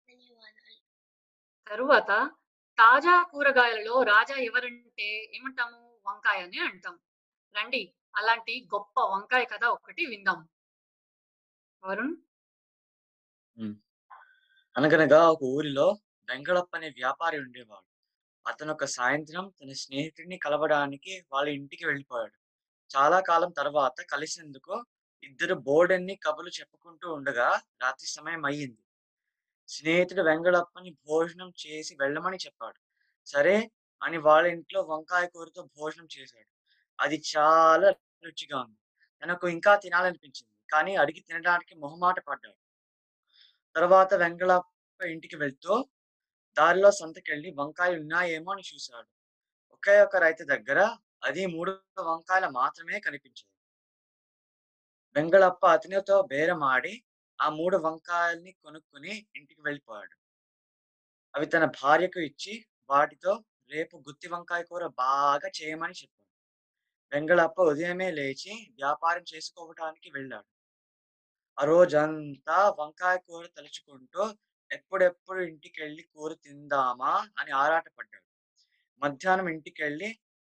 ధన్యవాదాలు. తరువాత తాజా కూరగాయలలో రాజా ఎవరంటే ఏమంటాము? వంకాయ అని అంటాం. రండి అలాంటి గొప్ప వంకాయ కథ ఒకటి విందాం. వరుణ్? అనగనగా ఒక ఊరిలో వెంకటప్ప అనే వ్యాపారి ఉండేవాడు. అతను ఒక సాయంత్రం తన స్నేహితుడిని కలవడానికి వాళ్ళ ఇంటికి వెళ్ళిపోయాడు. చాలా కాలం తర్వాత కలిసేందుకు ఇద్దరు బోర్డన్ని కబులు చెప్పుకుంటూ ఉండగా రాత్రి సమయం అయ్యింది. స్నేహితుడు వెంగళప్పని భోజనం చేసి వెళ్ళమని చెప్పాడు. సరే అని వాళ్ళ ఇంట్లో వంకాయ కూరతో భోజనం చేశాడు. అది చాలా రుచిగా ఉంది. తనకు ఇంకా తినాలనిపించింది. కానీ అడిగి తినడానికి మొహమాట పడ్డాడు. తర్వాత వెంగళప్ప ఇంటికి వెళ్తూ దారిలో సంతకెళ్ళి వంకాయలు ఉన్నాయేమో అని చూశాడు. ఒకే ఒక రైతు దగ్గర అది మూడు వంకాయలు మాత్రమే కనిపించాయి. వెంగళప్ప అతనితో బేరమాడి ఆ మూడు వంకాయల్ని కొనుక్కుని ఇంటికి వెళ్ళిపోయాడు. అవి తన భార్యకు ఇచ్చి వాటితో రేపు గుత్తి వంకాయ కూర బాగా చేయమని చెప్పాడు. వెంగళప్ప ఉదయమే లేచి వ్యాపారం చేసుకోవటానికి వెళ్ళాడు. ఆ రోజంతా వంకాయ కూర తలుచుకుంటూ ఎప్పుడెప్పుడు ఇంటికి వెళ్ళి కూర తిందామా అని ఆరాటపడ్డాడు. మధ్యాహ్నం ఇంటికి వెళ్ళి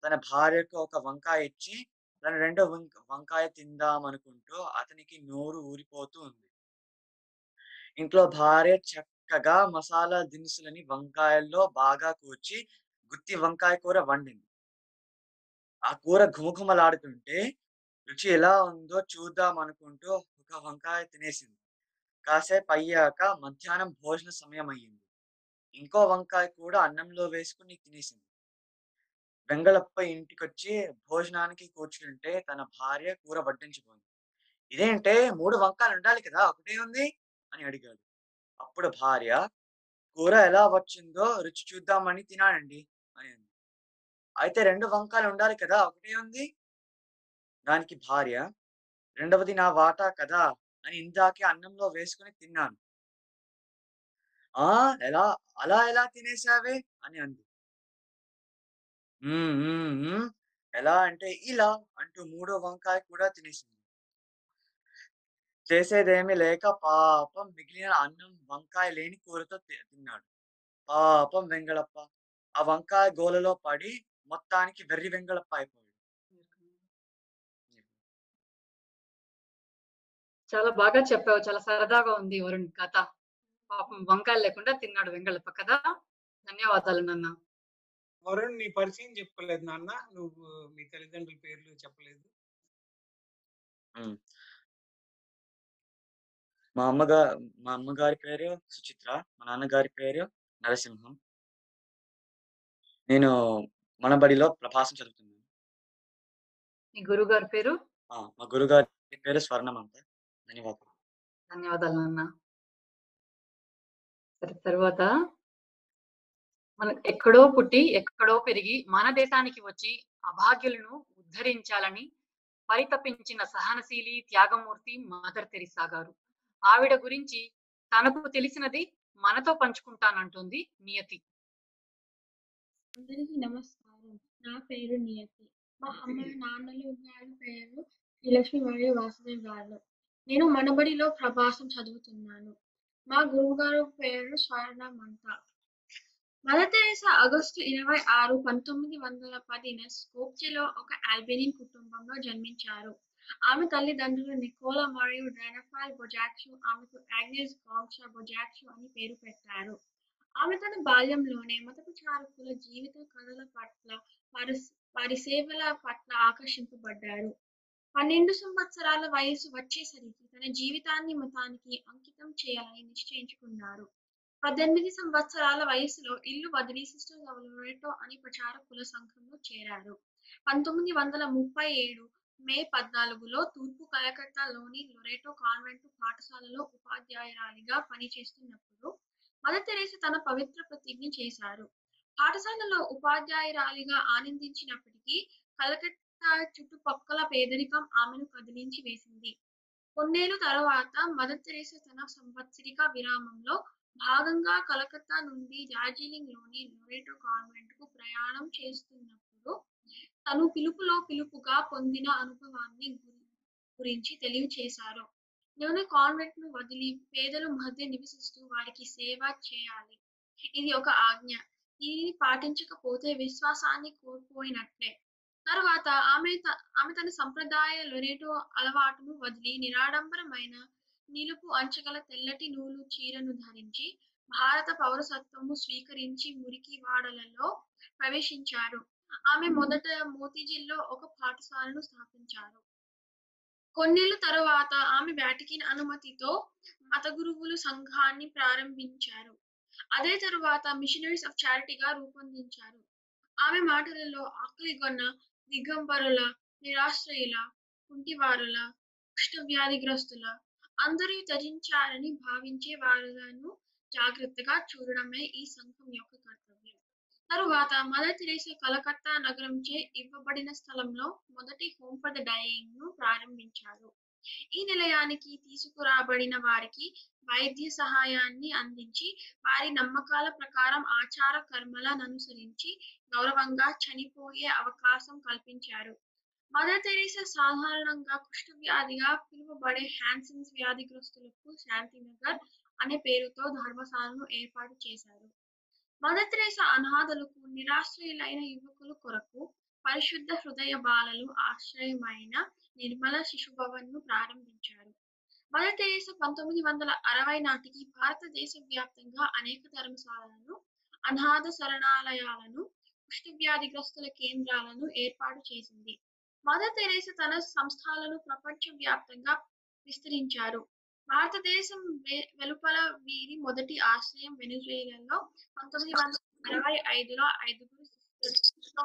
తన భార్యకు ఒక వంకాయ ఇచ్చి తన రెండో వంక వంకాయ తిందామనుకుంటూ అతనికి నోరు ఊరిపోతూ ఉంది. ఇంట్లో భార్య చక్కగా మసాలా దినుసులని వంకాయల్లో బాగా కూర్చి గుత్తి వంకాయ కూర వండింది. ఆ కూర ఘుమఘుమలాడుతుంటే రుచి ఎలా ఉందో చూద్దాం అనుకుంటూ ఒక వంకాయ తినేసింది. కాసేపు అయ్యాక మధ్యాహ్నం భోజన సమయం అయ్యింది ఇంకో వంకాయ కూడా అన్నంలో వేసుకుని తినేసింది. వెంగళప్ప ఇంటికొచ్చి భోజనానికి కూర్చుంటే తన భార్య కూర వడ్డించిపోయింది. ఇదేంటే మూడు వంకాలు ఉండాలి కదా ఒకటే ఉంది? అని అడిగాడు. అప్పుడు భార్య కూర ఎలా వచ్చిందో రుచి చూద్దామని తినాడండి అని అంది. అయితే రెండు వంకాలు ఉండాలి కదా ఒకటే ఉంది? దానికి భార్య రెండవది నా వాటా కదా అని ఇందాకే అన్నంలో వేసుకుని తిన్నాను. ఆ ఎలా అలా ఎలా తినేసావే అని అంది. ఎలా అంటే ఇలా అంటూ మూడో వంకాయ కూడా తినేసింది. చేసేదేమీ లేక పాపం మిగిలిన అన్నం వంకాయ లేని కూరతో తి- తిన్నాడు. పాపం వెంగళప్ప. ఆ వంకాయ గోలలో పడి మొత్తానికి వెర్రి వెంగళప్ప అయిపోయాడు. చాలా బాగా చెప్పావు. చాలా సరదాగా ఉంది వరుణ్ కథ. పాపం వంకాయలు లేకుండా తిన్నాడు వెంగళప్ప కదా! ధన్యవాదాలు నాన్న. వరుణ్ నీ పరిచయం చెప్పలేదు నాన్న. నువ్వు మీ తల్లిదండ్రుల పేర్లు చెప్పలేదు. మా అమ్మగారు మా అమ్మగారి పేరు సుచిత్ర మా నాన్నగారి పేరు నరసింహం. నేను మన బడిలో ప్రభాసం చదువుతున్నాను. మీ గురువు గారి పేరు? ఆ, మా గురుగారి పేరు స్వర్ణమంత ధన్యవాదాలు. ధన్యవాదాలు నాన్న. సరే తర్వాత? మన ఎక్కడో పుట్టి ఎక్కడో పెరిగి మన దేశానికి వచ్చి అభాగ్యులను ఉద్ధరించాలని పరితపించిన సహనశీలి త్యాగమూర్తి మదర్ తెరిసా గారు. ఆవిడ గురించి తనకు తెలిసినది మనతో పంచుకుంటానంటుంది నియతి. అందరికీ నమస్కారం. నా పేరు నియతి. మా అమ్మ నాన్నలు గారి పేరు శ్రీలక్ష్మి మరియు వాసుదేవ్ గారు. నేను మనబడిలో ప్రభాసం చదువుతున్నాను. మా గురువు గారు పేరు స్వర్ణమంత. మదర్ తెరేసా ఆగస్టు ఇరవై ఆరు పంతొమ్మిది వందల పదిన స్కోప్చిలో ఒక ఆల్బేనియన్ కుటుంబంలో జన్మించారు. ఆమె తల్లిదండ్రులు నికోలా మరియు రెనఫాల్ బొజాక్షు ఆమెకు ఆగ్నేస్ గాంక్షా బొజాక్షు అని పేరు పెట్టారు. ఆమె తన బాల్యంలోనే మతపచారకుల జీవిత కథల పట్ల వారి వారి సేవల పట్ల ఆకర్షింపబడ్డారు. పన్నెండు సంవత్సరాల వయసు వచ్చేసరికి తన జీవితాన్ని మతానికి అంకితం చేయాలని నిశ్చయించుకున్నారు. పద్దెనిమిది సంవత్సరాల వయసులో ఇల్లు వదిలి సిస్టర్స్ ఆఫ్ లొరెటో అని ప్రచారకుల సంఘంలో చేరారు. పంతొమ్మిది వందల ముప్పై ఏడు మే పద్నాలుగులో తూర్పు కలకత్తాలోని లొరెటో కాన్వెంట్ పాఠశాలలో ఉపాధ్యాయురాలిగా పనిచేస్తున్నప్పుడు మదర్ తెరేసా తన పవిత్ర ప్రతిజ్ఞ చేశారు. పాఠశాలలో ఉపాధ్యాయురాలిగా ఆనందించినప్పటికీ కలకత్తా చుట్టుపక్కల పేదరికం ఆమెను కదిలించి వేసింది. కొన్నేళ్ళు తర్వాత మదర్ తెరేసా తన సంవత్సరిక విరామంలో భాగంగా కలకత్తా నుండి డార్జిలింగ్లోని లొరేటో కాన్వెంట్కు ప్రయాణం చేస్తున్నప్పుడు తను పిలుపులో పిలుపుగా పొందిన అనుభవాన్ని గురించి తెలియచేశారు. నేను కాన్వెంట్ను వదిలి పేదల మధ్య నివసిస్తూ వారికి సేవ చేయాలి. ఇది ఒక ఆజ్ఞ. దీనిని పాటించకపోతే విశ్వాసాన్ని కోల్పోయినట్లే. తర్వాత ఆమె త- ఆమె తన సంప్రదాయ లొరేటో అలవాటును వదిలి నిరాడంబరమైన నిలుపు అంచగల తెల్లటి నూలు చీరను ధరించి భారత పౌరసత్వము స్వీకరించి మురికి వాడలలో ప్రవేశించారు. ఆమె మొదట మోతీజిల్లో ఒక పాఠశాలను స్థాపించారు. కొన్నేళ్ళ తరువాత ఆమె వ్యాటికిన్ అనుమతితో మత గురువులు సంఘాన్ని ప్రారంభించారు. అదే తరువాత మిషనరీస్ ఆఫ్ చారిటీగా రూపొందించారు. ఆమె మాటలలో ఆకలిగొన్న దిగంబరుల నిరాశ్రయుల కుంటివారుల కుష్ఠవ్యాధిగ్రస్తుల అందరూ త్యజించారని భావించే వారులను జాగ్రత్తగా చూడడమే ఈ సంఘం యొక్క కర్తవ్యం. తరువాత మదర్ తెరేసా కలకత్తా నగరంచే ఇవ్వబడిన స్థలంలో మొదటి హోమ్ ఫర్ ద డైయింగ్ను ప్రారంభించారు. ఈ నిలయానికి తీసుకురాబడిన వారికి వైద్య సహాయాన్ని అందించి వారి నమ్మకాల ప్రకారం ఆచార కర్మలను అనుసరించి గౌరవంగా చనిపోయే అవకాశం కల్పించారు. మదర్ తెరీసా సాధారణంగా కుష్ఠవ్యాధిగా పిలువబడే హ్యాన్సన్స్ వ్యాధిగ్రస్తులకు శాంతినగర్ అనే పేరుతో ధర్మశాలను ఏర్పాటు చేశారు. మదర్ తెరీసా అనాథలకు నిరాశ్రయులైన యువకుల కొరకు పరిశుద్ధ హృదయ బాలలు ఆశ్రయమైన నిర్మల శిశుభవన్ను ప్రారంభించారు. మదర్ తెరీసా పంతొమ్మిది వందల అరవై నాటికి భారతదేశ వ్యాప్తంగా అనేక ధర్మశాలలను అనాథ శరణాలయాలను కుష్ఠవ్యాధిగ్రస్తుల కేంద్రాలను ఏర్పాటు చేసింది. మదర్ తెరేసా తన సంస్థలను ప్రపంచ వ్యాప్తంగా విస్తరించారు. భారతదేశం వెలుపల వీరి మొదటి ఆశ్రయం వెనుజువేలాలో పంతొమ్మిది వందల అరవై ఐదులో ఐదుగురు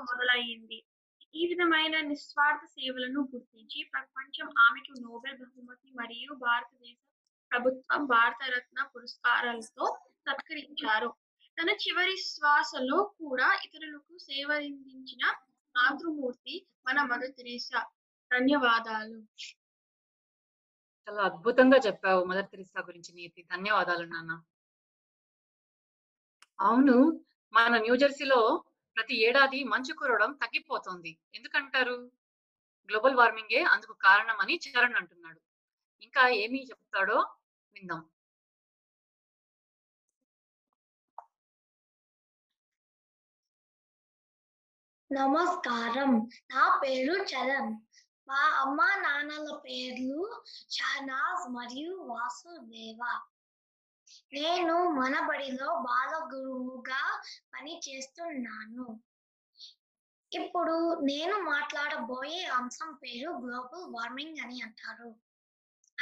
మొదలయ్యింది. ఈ విధమైన నిస్వార్థ సేవలను గుర్తించి ప్రపంచం ఆమెకు నోబెల్ బహుమతి మరియు భారతదేశ ప్రభుత్వం భారతరత్న పురస్కారాలతో సత్కరించారు. తన చివరి శ్వాసలో కూడా ఇతరులకు సేవలందించిన మాతృమూర్తి మన మదర్ తెరేసా ధన్యవాదాలు. చాలా అద్భుతంగా చెప్పావు మదర్ తెరిసా గురించి నీతి. ధన్యవాదాలు నాన్న. అవును మన న్యూజెర్సీలో ప్రతి ఏడాది మంచు కురవడం తగ్గిపోతోంది. ఎందుకంటారు? గ్లోబల్ వార్మింగే అందుకు కారణమని చరణ్ అంటున్నాడు. ఇంకా ఏమి చెప్తాడో విందాం. నమస్కారం. నా పేరు చరణ్. మా అమ్మ నాన్నల పేర్లు షహనాజ్ మరియు వాసుదేవ. నేను మన బడిలో బాల గురువుగా పని చేస్తున్నాను ఇప్పుడు నేను మాట్లాడబోయే అంశం పేరు గ్లోబల్ వార్మింగ్ అని అంటారు.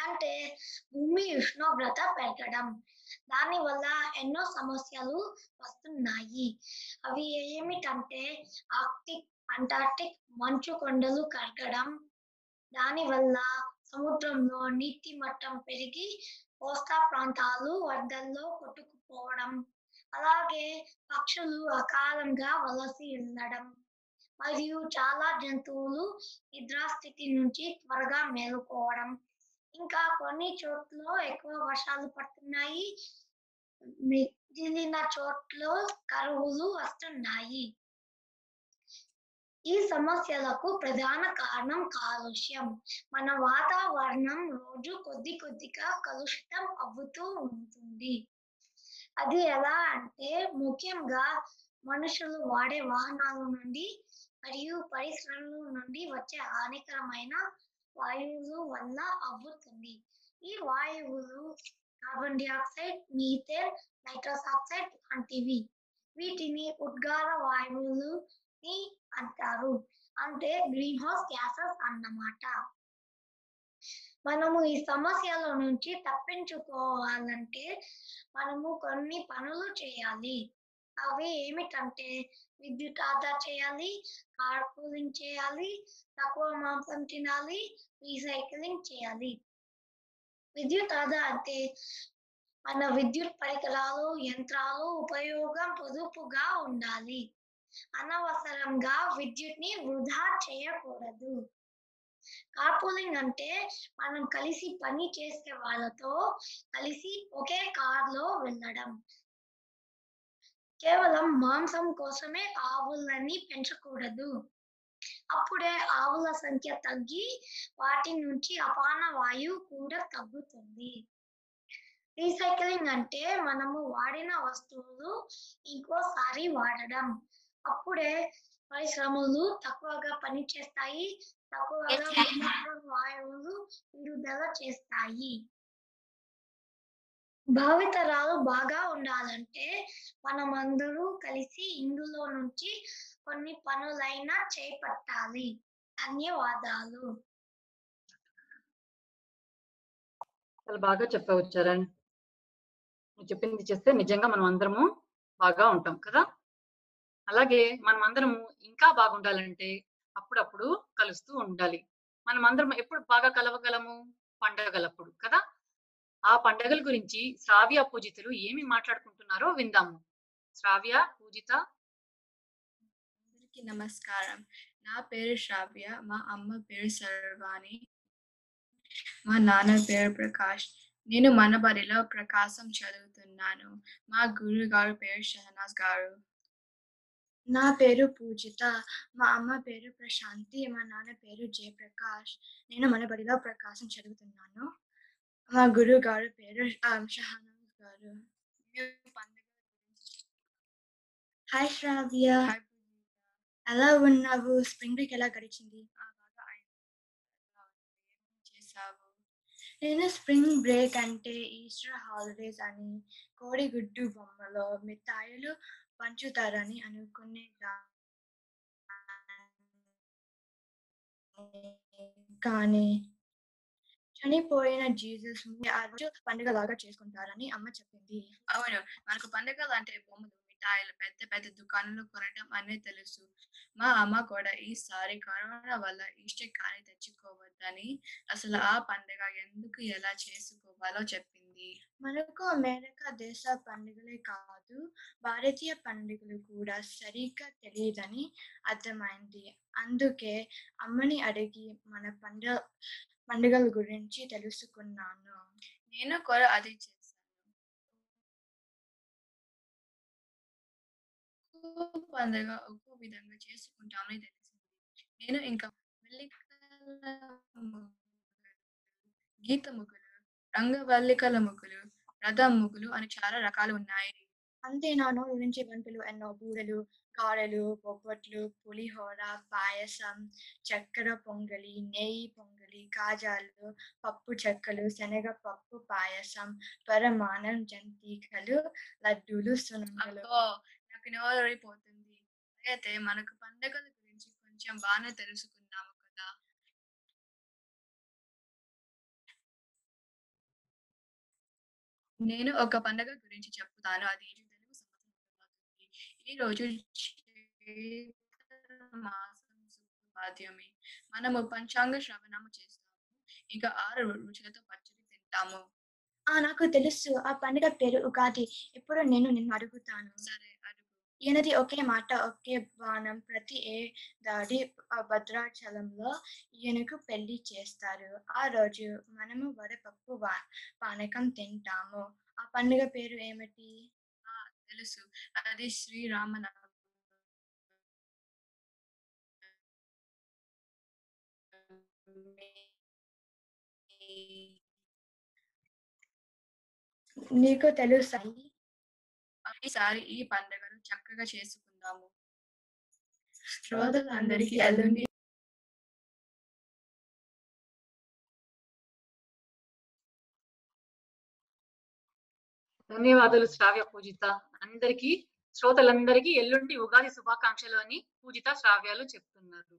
అంటే భూమి ఉష్ణోగ్రత పెరగడం. దాని వల్ల ఎన్నో సమస్యలు వస్తున్నాయి. అవి ఏమిటంటే ఆర్టిక్ అంటార్టిక్ మంచు కొండలు కరగడం దానివల్ల సముద్రంలో నీటి మట్టం పెరిగి కోస్తా ప్రాంతాలు వరదల్లో కొట్టుకుపోవడం అలాగే పక్షులు అకాలంగా వలసి ఉండడం మరియు చాలా జంతువులు నిద్రాస్థితి నుంచి త్వరగా మేలుకోవడం ఇంకా కొన్ని చోట్ల ఎక్కువ వర్షాలు పడుతున్నాయి. మిగిలిన చోట్ల కరువులు వస్తున్నాయి. ఈ సమస్యలకు ప్రధాన కారణం కాలుష్యం. మన వాతావరణం రోజు కొద్ది కొద్దిగా కలుషితం అవుతూ ఉంటుంది. అది ఎలా అంటే ముఖ్యంగా మనుషులు వాడే వాహనాల నుండి మరియు పరిశ్రమల నుండి వచ్చే హానికరమైన వాయువులు వల్ల అవ్వుతుంది. ఈ వాయువులు carbon dioxide methane nitrous oxide లాంటివి వీటిని ఉద్గార వాయువులు ని అంటారు. అంటే గ్రీన్ హౌస్ గ్యాసెస్ అన్నమాట. మనము ఈ సమస్యల నుంచి తప్పించుకోవాలంటే మనము కొన్ని పనులు చేయాలి. అవి ఏమిటంటే విద్యుత్ ఆదా చేయాలి కార్ కూలింగ్ చేయాలి తక్కువ మాంసం తినాలి రీసైక్లింగ్ చేయాలి. విద్యుత్ ఆదా అంటే మన విద్యుత్ పరికరాలు యంత్రాలు ఉపయోగం పొదుపుగా ఉండాలి. అనవసరంగా విద్యుత్ని వృధా చేయకూడదు. కార్పూలింగ్ అంటే మనం కలిసి పని చేసే వాళ్ళతో కలిసి ఒకే కార్లో వెళ్ళడం. కేవలం మాంసం కోసమే ఆవులని పెంచకూడదు. అప్పుడే ఆవుల సంఖ్య తగ్గి వాటి నుంచి అపాన వాయువు కూడా తగ్గుతుంది. రీసైక్లింగ్ అంటే మనము వాడిన వస్తువులు ఇంకోసారి వాడడం. అప్పుడే పరిశ్రమలు తక్కువగా పని చేస్తాయి. తక్కువగా వాయువులు విడుదల చేస్తాయి. భావితరాలు బాగా ఉండాలంటే మనమందరూ కలిసి ఇందులో నుంచి కొన్ని పనులైనా చేపట్టాలి. ధన్యవాదాలు. చాలా బాగా చెప్పావు చరణ్. నువ్వు చెప్పింది చేస్తే నిజంగా మనం అందరము బాగా ఉంటాం కదా? అలాగే మనం అందరము ఇంకా బాగుండాలంటే అప్పుడప్పుడు కలుస్తూ ఉండాలి. మనం అందరం ఎప్పుడు బాగా కలవగలము? పండగలప్పుడు కదా? ఆ పండగల గురించి శ్రావ్య పూజితులు ఏమి మాట్లాడుకుంటున్నారో విందాము. శ్రావ్య పూజిత. అందరికీ నమస్కారం. నా పేరు శ్రావ్య మా అమ్మ పేరు సర్వాణి మా నాన్న పేరు ప్రకాష్. నేను మనబడిలో ప్రకాశం చదువుతున్నాను. మా గురువు గారు పేరు షహనాజ్ గారు. నా పేరు పూజిత మా అమ్మ పేరు ప్రశాంతి మా నాన్న పేరు జయప్రకాష్. నేను మనబడిలో ప్రకాశం చదువుతున్నాను. మా గురువు గారు పేరు షహనాజ్ గారు. హాయ్ శ్రావ్య. ఎలా ఉన్నావు? స్ప్రింగ్ బ్రేక్ ఎలా గడిచింది? చేసావు? నేను స్ప్రింగ్ బ్రేక్ అంటే ఈస్టర్ హాలిడేస్ అని కోడిగుడ్డు బొమ్మలో మిఠాయిలు పంచుతారని అనుకునే కానీ చనిపోయిన జీసస్ ఆ రోజు పండుగలాగా చేసుకుంటారని అమ్మ చెప్పింది. అవును. మనకు పండుగలు అంటే బొమ్మలు మిఠాయిలు పెద్ద పెద్ద దుకాణాలు కొనడం అనేది తెలుసు. మా అమ్మ కూడా ఈసారి కరోనా వల్ల ఈస్టర్ కానీ తెచ్చుకోవద్దని అసలు ఆ పండుగ ఎందుకు ఎలా చేసుకోవాలో చెప్పింది. మనకు అమెరికా దేశ పండుగలే కాదు భారతీయ పండుగలు కూడా సరిగ్గా తెలియదని అర్థమైంది. అందుకే అమ్మని అడిగి మన పండుగ పండుగల గురించి తెలుసుకున్నాను. నేను కూడా అది చేశాను. పండుగ ఒక్కో విధంగా చేసుకుంటామని తెలిసింది. నేను ఇంకా గీత ముగ్గులు రంగవల్లికల ముగ్గులు రథం ముగ్గులు అని చాలా రకాలు ఉన్నాయి. అంతే నా నోరు నుంచి వంటలు ఎన్నో బూరెలు కారలు బొబ్బట్లు పులిహోర పాయసం చక్కెర పొంగలి నెయ్యి పొంగలి కాజాలు పప్పు చెక్కలు శనగ పప్పు పాయసం పరమానం జంతికలు లడ్డూలు సున్నుండలు నాకు నోరైపోతుంది అయితే మనకు పండగల గురించి కొంచెం బాగానే తెలుసుకున్నాము కదా? నేను ఒక పండగ గురించి చెప్తాను. అది తెలుగు సంవత్సరం అవుతుంది. ఈ రోజు మాసం మనము పంచాంగ శ్రవణము చేస్తాము. ఇంకా ఆరు రుచులతో పచ్చడి తింటాము. ఆ నాకు తెలుసు. ఆ పండుగ పేరు ఉగాది. ఇప్పుడు నేను నిన్ను అడుగుతాను. సరే అడుగు. ఈయనది ఒకే మాట ఒకే బాణం. ప్రతి ఏడాది ఆ భద్రాచలంలో ఈయనకు పెళ్ళి చేస్తారు. ఆ రోజు మనము వడపప్పు వా- పానకం తింటాము. ఆ పండుగ పేరు ఏమిటి? తెలుసు. అది శ్రీరామ నీకు తెలుసా? ఈసారి ఈ పండుగను చక్కగా చేసుకుందాము. శ్రోతలందరికీ అల్లుండి ధన్యవాదాలు శ్రావ్య పూజిత. అందరికీ శ్రోతలందరికీ ఎల్లుండి ఉగాది శుభాకాంక్షలు అని పూజిత శ్రావ్యాలు చెప్తున్నారు.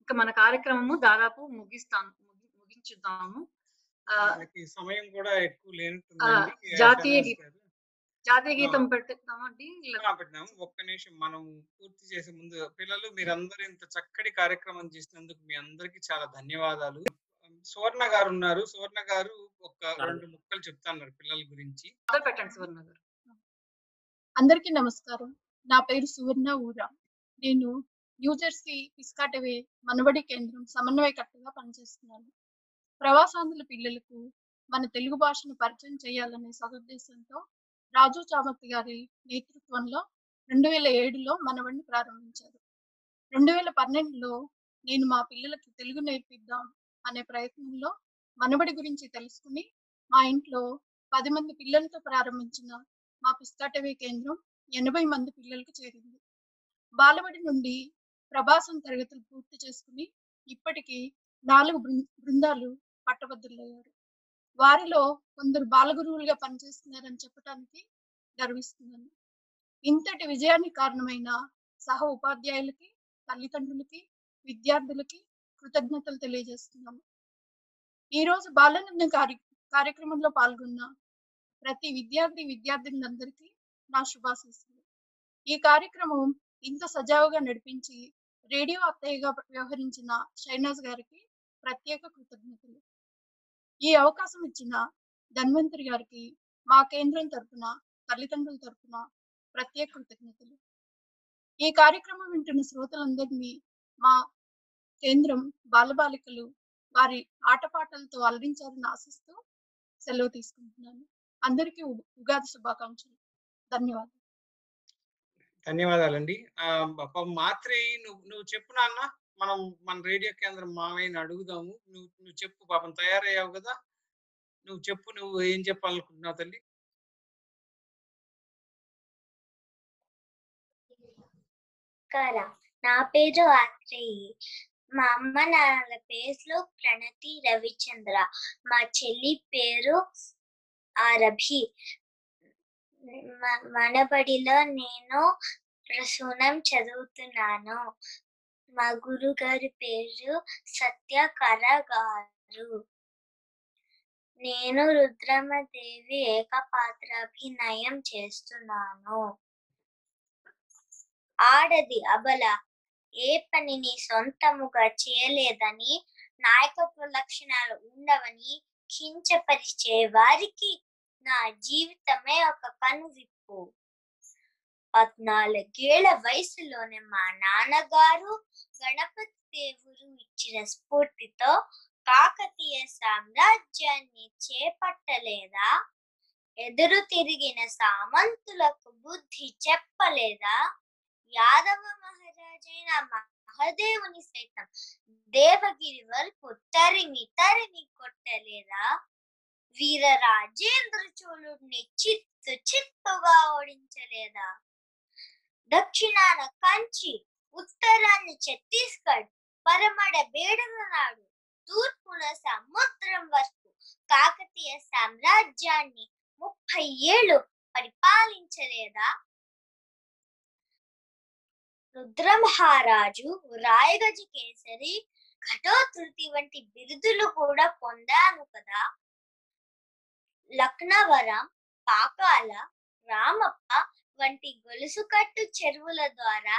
ఇంకా మన కార్యక్రమము దాదాపు ముగిస్తాం ముగి- ముగించుదాము. సమయం కూడా ఎక్కువ లేనట్టుందండి ఆ, జాతీయ. జాతీయ. గీతం పెట్టిద్దామండి పెట్టినాము ఒక్క నిమిషం మనం పూర్తి చేసే ముందు పిల్లలు మీరందరూ ఇంత చక్కటి కార్యక్రమం చేసినందుకు మీ అందరికీ చాలా ధన్యవాదాలు. సువర్ణ గారు ఉన్నారు సువర్ణ గారు ఒక రెండు ముక్కలు చెప్తున్నారు పిల్లల గురించి. పెట్టండి సువర్ణ గారు. అందరికీ నమస్కారం. నా పేరు సువర్ణ ఊరా. నేను న్యూజెర్సీ పిస్కాటవే మనబడి కేంద్రం సమన్వయకర్తగా పనిచేస్తున్నాను. ప్రవాసాంధ్రుల పిల్లలకు మన తెలుగు భాషను పరిచయం చేయాలనే సదుద్దేశంతో రాజు చామర్తి గారి నేతృత్వంలో రెండు వేల ఏడులో మనబడిని ప్రారంభించారు. రెండు వేల పన్నెండులో నేను మా పిల్లలకి తెలుగు నేర్పిద్దాం అనే ప్రయత్నంలో మనబడి గురించి తెలుసుకుని మా ఇంట్లో పది మంది పిల్లలతో ప్రారంభించిన మా పిస్కాటవే కేంద్రం ఎనభై మంది పిల్లలకు చేరింది. బాలబడి నుండి ప్రభాసం తరగతులు పూర్తి చేసుకుని ఇప్పటికీ నాలుగు బృందాలు పట్టభద్రులయ్యారు. వారిలో కొందరు బాలగురువులుగా పనిచేస్తున్నారని చెప్పడానికి గర్విస్తున్నాను. ఇంతటి విజయానికి కారణమైన సహ ఉపాధ్యాయులకి తల్లిదండ్రులకి విద్యార్థులకి కృతజ్ఞతలు తెలియజేస్తున్నాము. ఈ రోజు బాలానందం కార్య కార్యక్రమంలో పాల్గొన్న ప్రతి విద్యార్థి విద్యార్థినులందరికీ నా శుభాశీస్సులు. ఈ కార్యక్రమం ఇంత సజావుగా నడిపించి రేడియో అత్తయ్యగా వ్యవహరించిన షైనాజ్ గారికి ప్రత్యేక కృతజ్ఞతలు. ఈ అవకాశం ఇచ్చిన ధన్వంతరి గారికి మా కేంద్రం తరపున తల్లిదండ్రుల తరపున ప్రత్యేక కృతజ్ఞతలు. ఈ కార్యక్రమం వింటున్న శ్రోతలందరినీ మా కేంద్రం బాలబాలికలు వారి ఆటపాటలతో అలరించాలని ఆశిస్తూ సెలవు తీసుకుంటున్నాను. అందరికీ ఉగాది శుభాకాంక్షలు. ధన్యవాదాలు. ధన్యవాదాలండి. మాత్రి నువ్వు నువ్వు చెప్పు నాన్న. మనం మన రేడియో కేంద్రం మావయ్యని అడుగుదాము. నువ్వు నువ్వు చెప్పు పాపం తయారయ్యావు కదా. నువ్వు చెప్పు నువ్వు ఏం చెప్పాలనుకుంటున్నావు తల్లి? నా పేరు ఆత్రేయి. మా అమ్మ నాన్నల పేర్లు ప్రణతి రవిచంద్ర. మా చెల్లి పేరు ఆరభి మ- మనబడిలో నేను ప్రసూనం చదువుతున్నాను. మా గురుగారి పేరు సత్యకర గారు. నేను రుద్రమదేవి ఏకపాత్రాభినయం చేస్తున్నాను. ఆడది అబల. ఏ పనిని సొంతముగా చేయలేదని నాయకత్వ లక్షణాలు ఉండవని కించపరిచే వారికి నా జీవితమే ఒక కనువిప్పు. పద్నాలుగేళ్ళ వయసులోనే మా నాన్నగారు గణపతి దేవుడు ఇచ్చిన స్ఫూర్తితో కాకతీయ సామ్రాజ్యాన్ని చేపట్టలేదా? ఎదురు తిరిగిన సామంతులకు బుద్ధి చెప్పలేదా? యాదవ మహారాజైన మహదేవుని సైతం దేవగిరి వరకు తరిమి తరిమి కొట్టలేదా వీర రాజేంద్ర చోళుడిని చిత్తు చిత్తుగా ఓడించలేదా దక్షిణాన కంచి ఉత్తరాన ఛత్తీస్గఢ్ పరమడ బేడల నాడు తూర్పున సముద్రం వరకు కాకతీయ సామ్రాజ్యాన్ని ముప్పై ఏళ్ళు పరిపాలించలేదా రుద్రమహారాజు రాయగజ కేసరి ఘటోత్రుతి వంటి బిరుదులు కూడా పొందాను కదా. లక్నవరం పాకాల రామప్ప వంటి గొలుసుకట్టు చెరువుల ద్వారా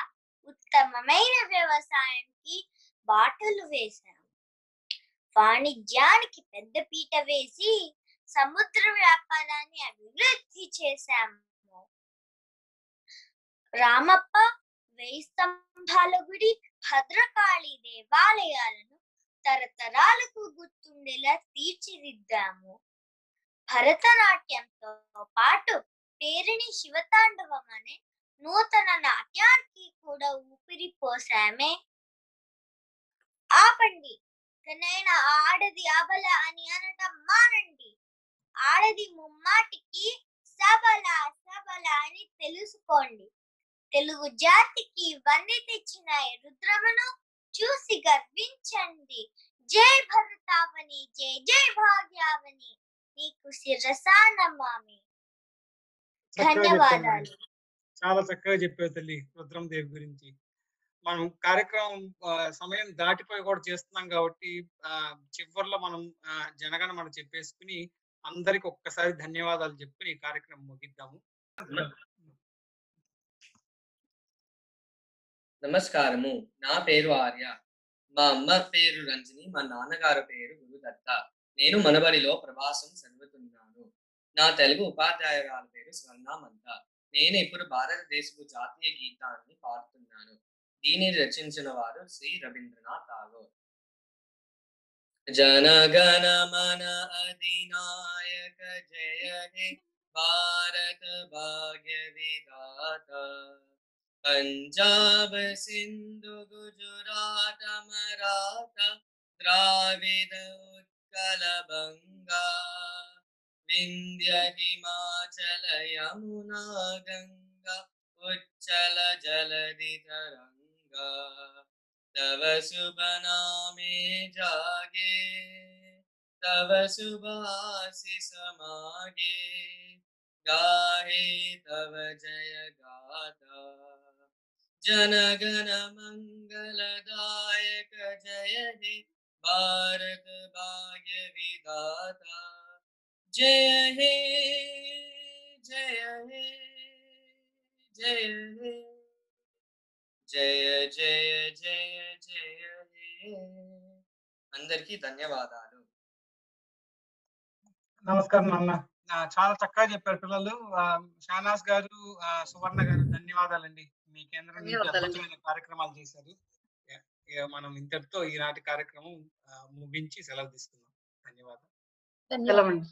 ఉత్తమమైన వ్యవసాయానికి బాటలు వేశాం వాణిజ్యానికి పెద్ద పీట వేసి సముద్ర వ్యాపారాన్ని అభివృద్ధి చేశాము. రామప్ప వెయ్యి స్తంభాల గుడి భద్రకాళి దేవాలయాలను తరతరాలకు గుర్తుండేలా తీర్చిదిద్దాము. భరతనాట్యంతో పాటు పేరిణి శివతాండవం అనే నూతన నాట్యానికి కూడా ఊపిరి పోసామే ఆపండి ఇకనైనా ఆడది అబల అని అనటం మానండి. ఆడది ముమ్మాటికి సబల సబల అని తెలుసుకోండి. తెలుగు జాతికి వన్నె తెచ్చిన రుద్రమను చూసి గర్వించండి. జై భరతావని జై జై భాగ్యావని. నీకు శిరసానమామి చక్కగా ధన్యవాదాలు. చెప్పారు. చాలా చక్కగా చెప్పావు తల్లి రుద్రం దేవి గురించి. మనం కార్యక్రమం సమయం దాటిపోయి కూడా చేస్తున్నాం కాబట్టి ఆ, చివర్లో మనం జనగణ మనం చెప్పేసుకుని అందరికి ఒక్కసారి ధన్యవాదాలు చెప్పుకుని ఈ కార్యక్రమం ముగిద్దాము. నమస్కారము. నా పేరు ఆర్య. మా అమ్మ పేరు రంజని మా నాన్నగారు పేరు గురుదత్త. నేను మనబడిలో ప్రవాసం చదువుతున్నాను. నా తెలుగు ఉపాధ్యాయురాల పేరు స్వర్ణామంత. నేను ఇప్పుడు భారతదేశపు జాతీయ గీతాన్ని పాడుతున్నాను. దీన్ని రచించిన వారు శ్రీ రవీంద్రనాథ్ ఠాగూర్. జనగణ మన అధినాయక జయ భారత భాగ్య విధాత. पंजाब सिंधु गुजरात मराठा द्राविड उत्कल बंगा विंध्य हिमाचल यमुना गंगा उच्चल जलधि तरंगा तव शुभ नामे जागे तव शुभाशिष मागे गाहे तव जय गाता जनगण मंगलदायक जय हे भारत भाग्य विधाता जय हे जय हे जय हे జయ జయ జయ జయ హే అందరికీ ధన్యవాదాలు నమస్కారం నాన్న ఆ, చాలా చక్కగా చెప్పారు పిల్లలు ఆ, షానాస్ గారు ఆ, సువర్ణ గారు ధన్యవాదాలండి మీ కేంద్రం నుంచి ధన్యవాదాలండి. అద్భుతమైన కార్యక్రమాలు చేశారు. మనం ఇంతటితో ఈనాటి కార్యక్రమం ముగించి సెలవు తీసుకుందాం. ధన్యవాదాలు. సెలవండి.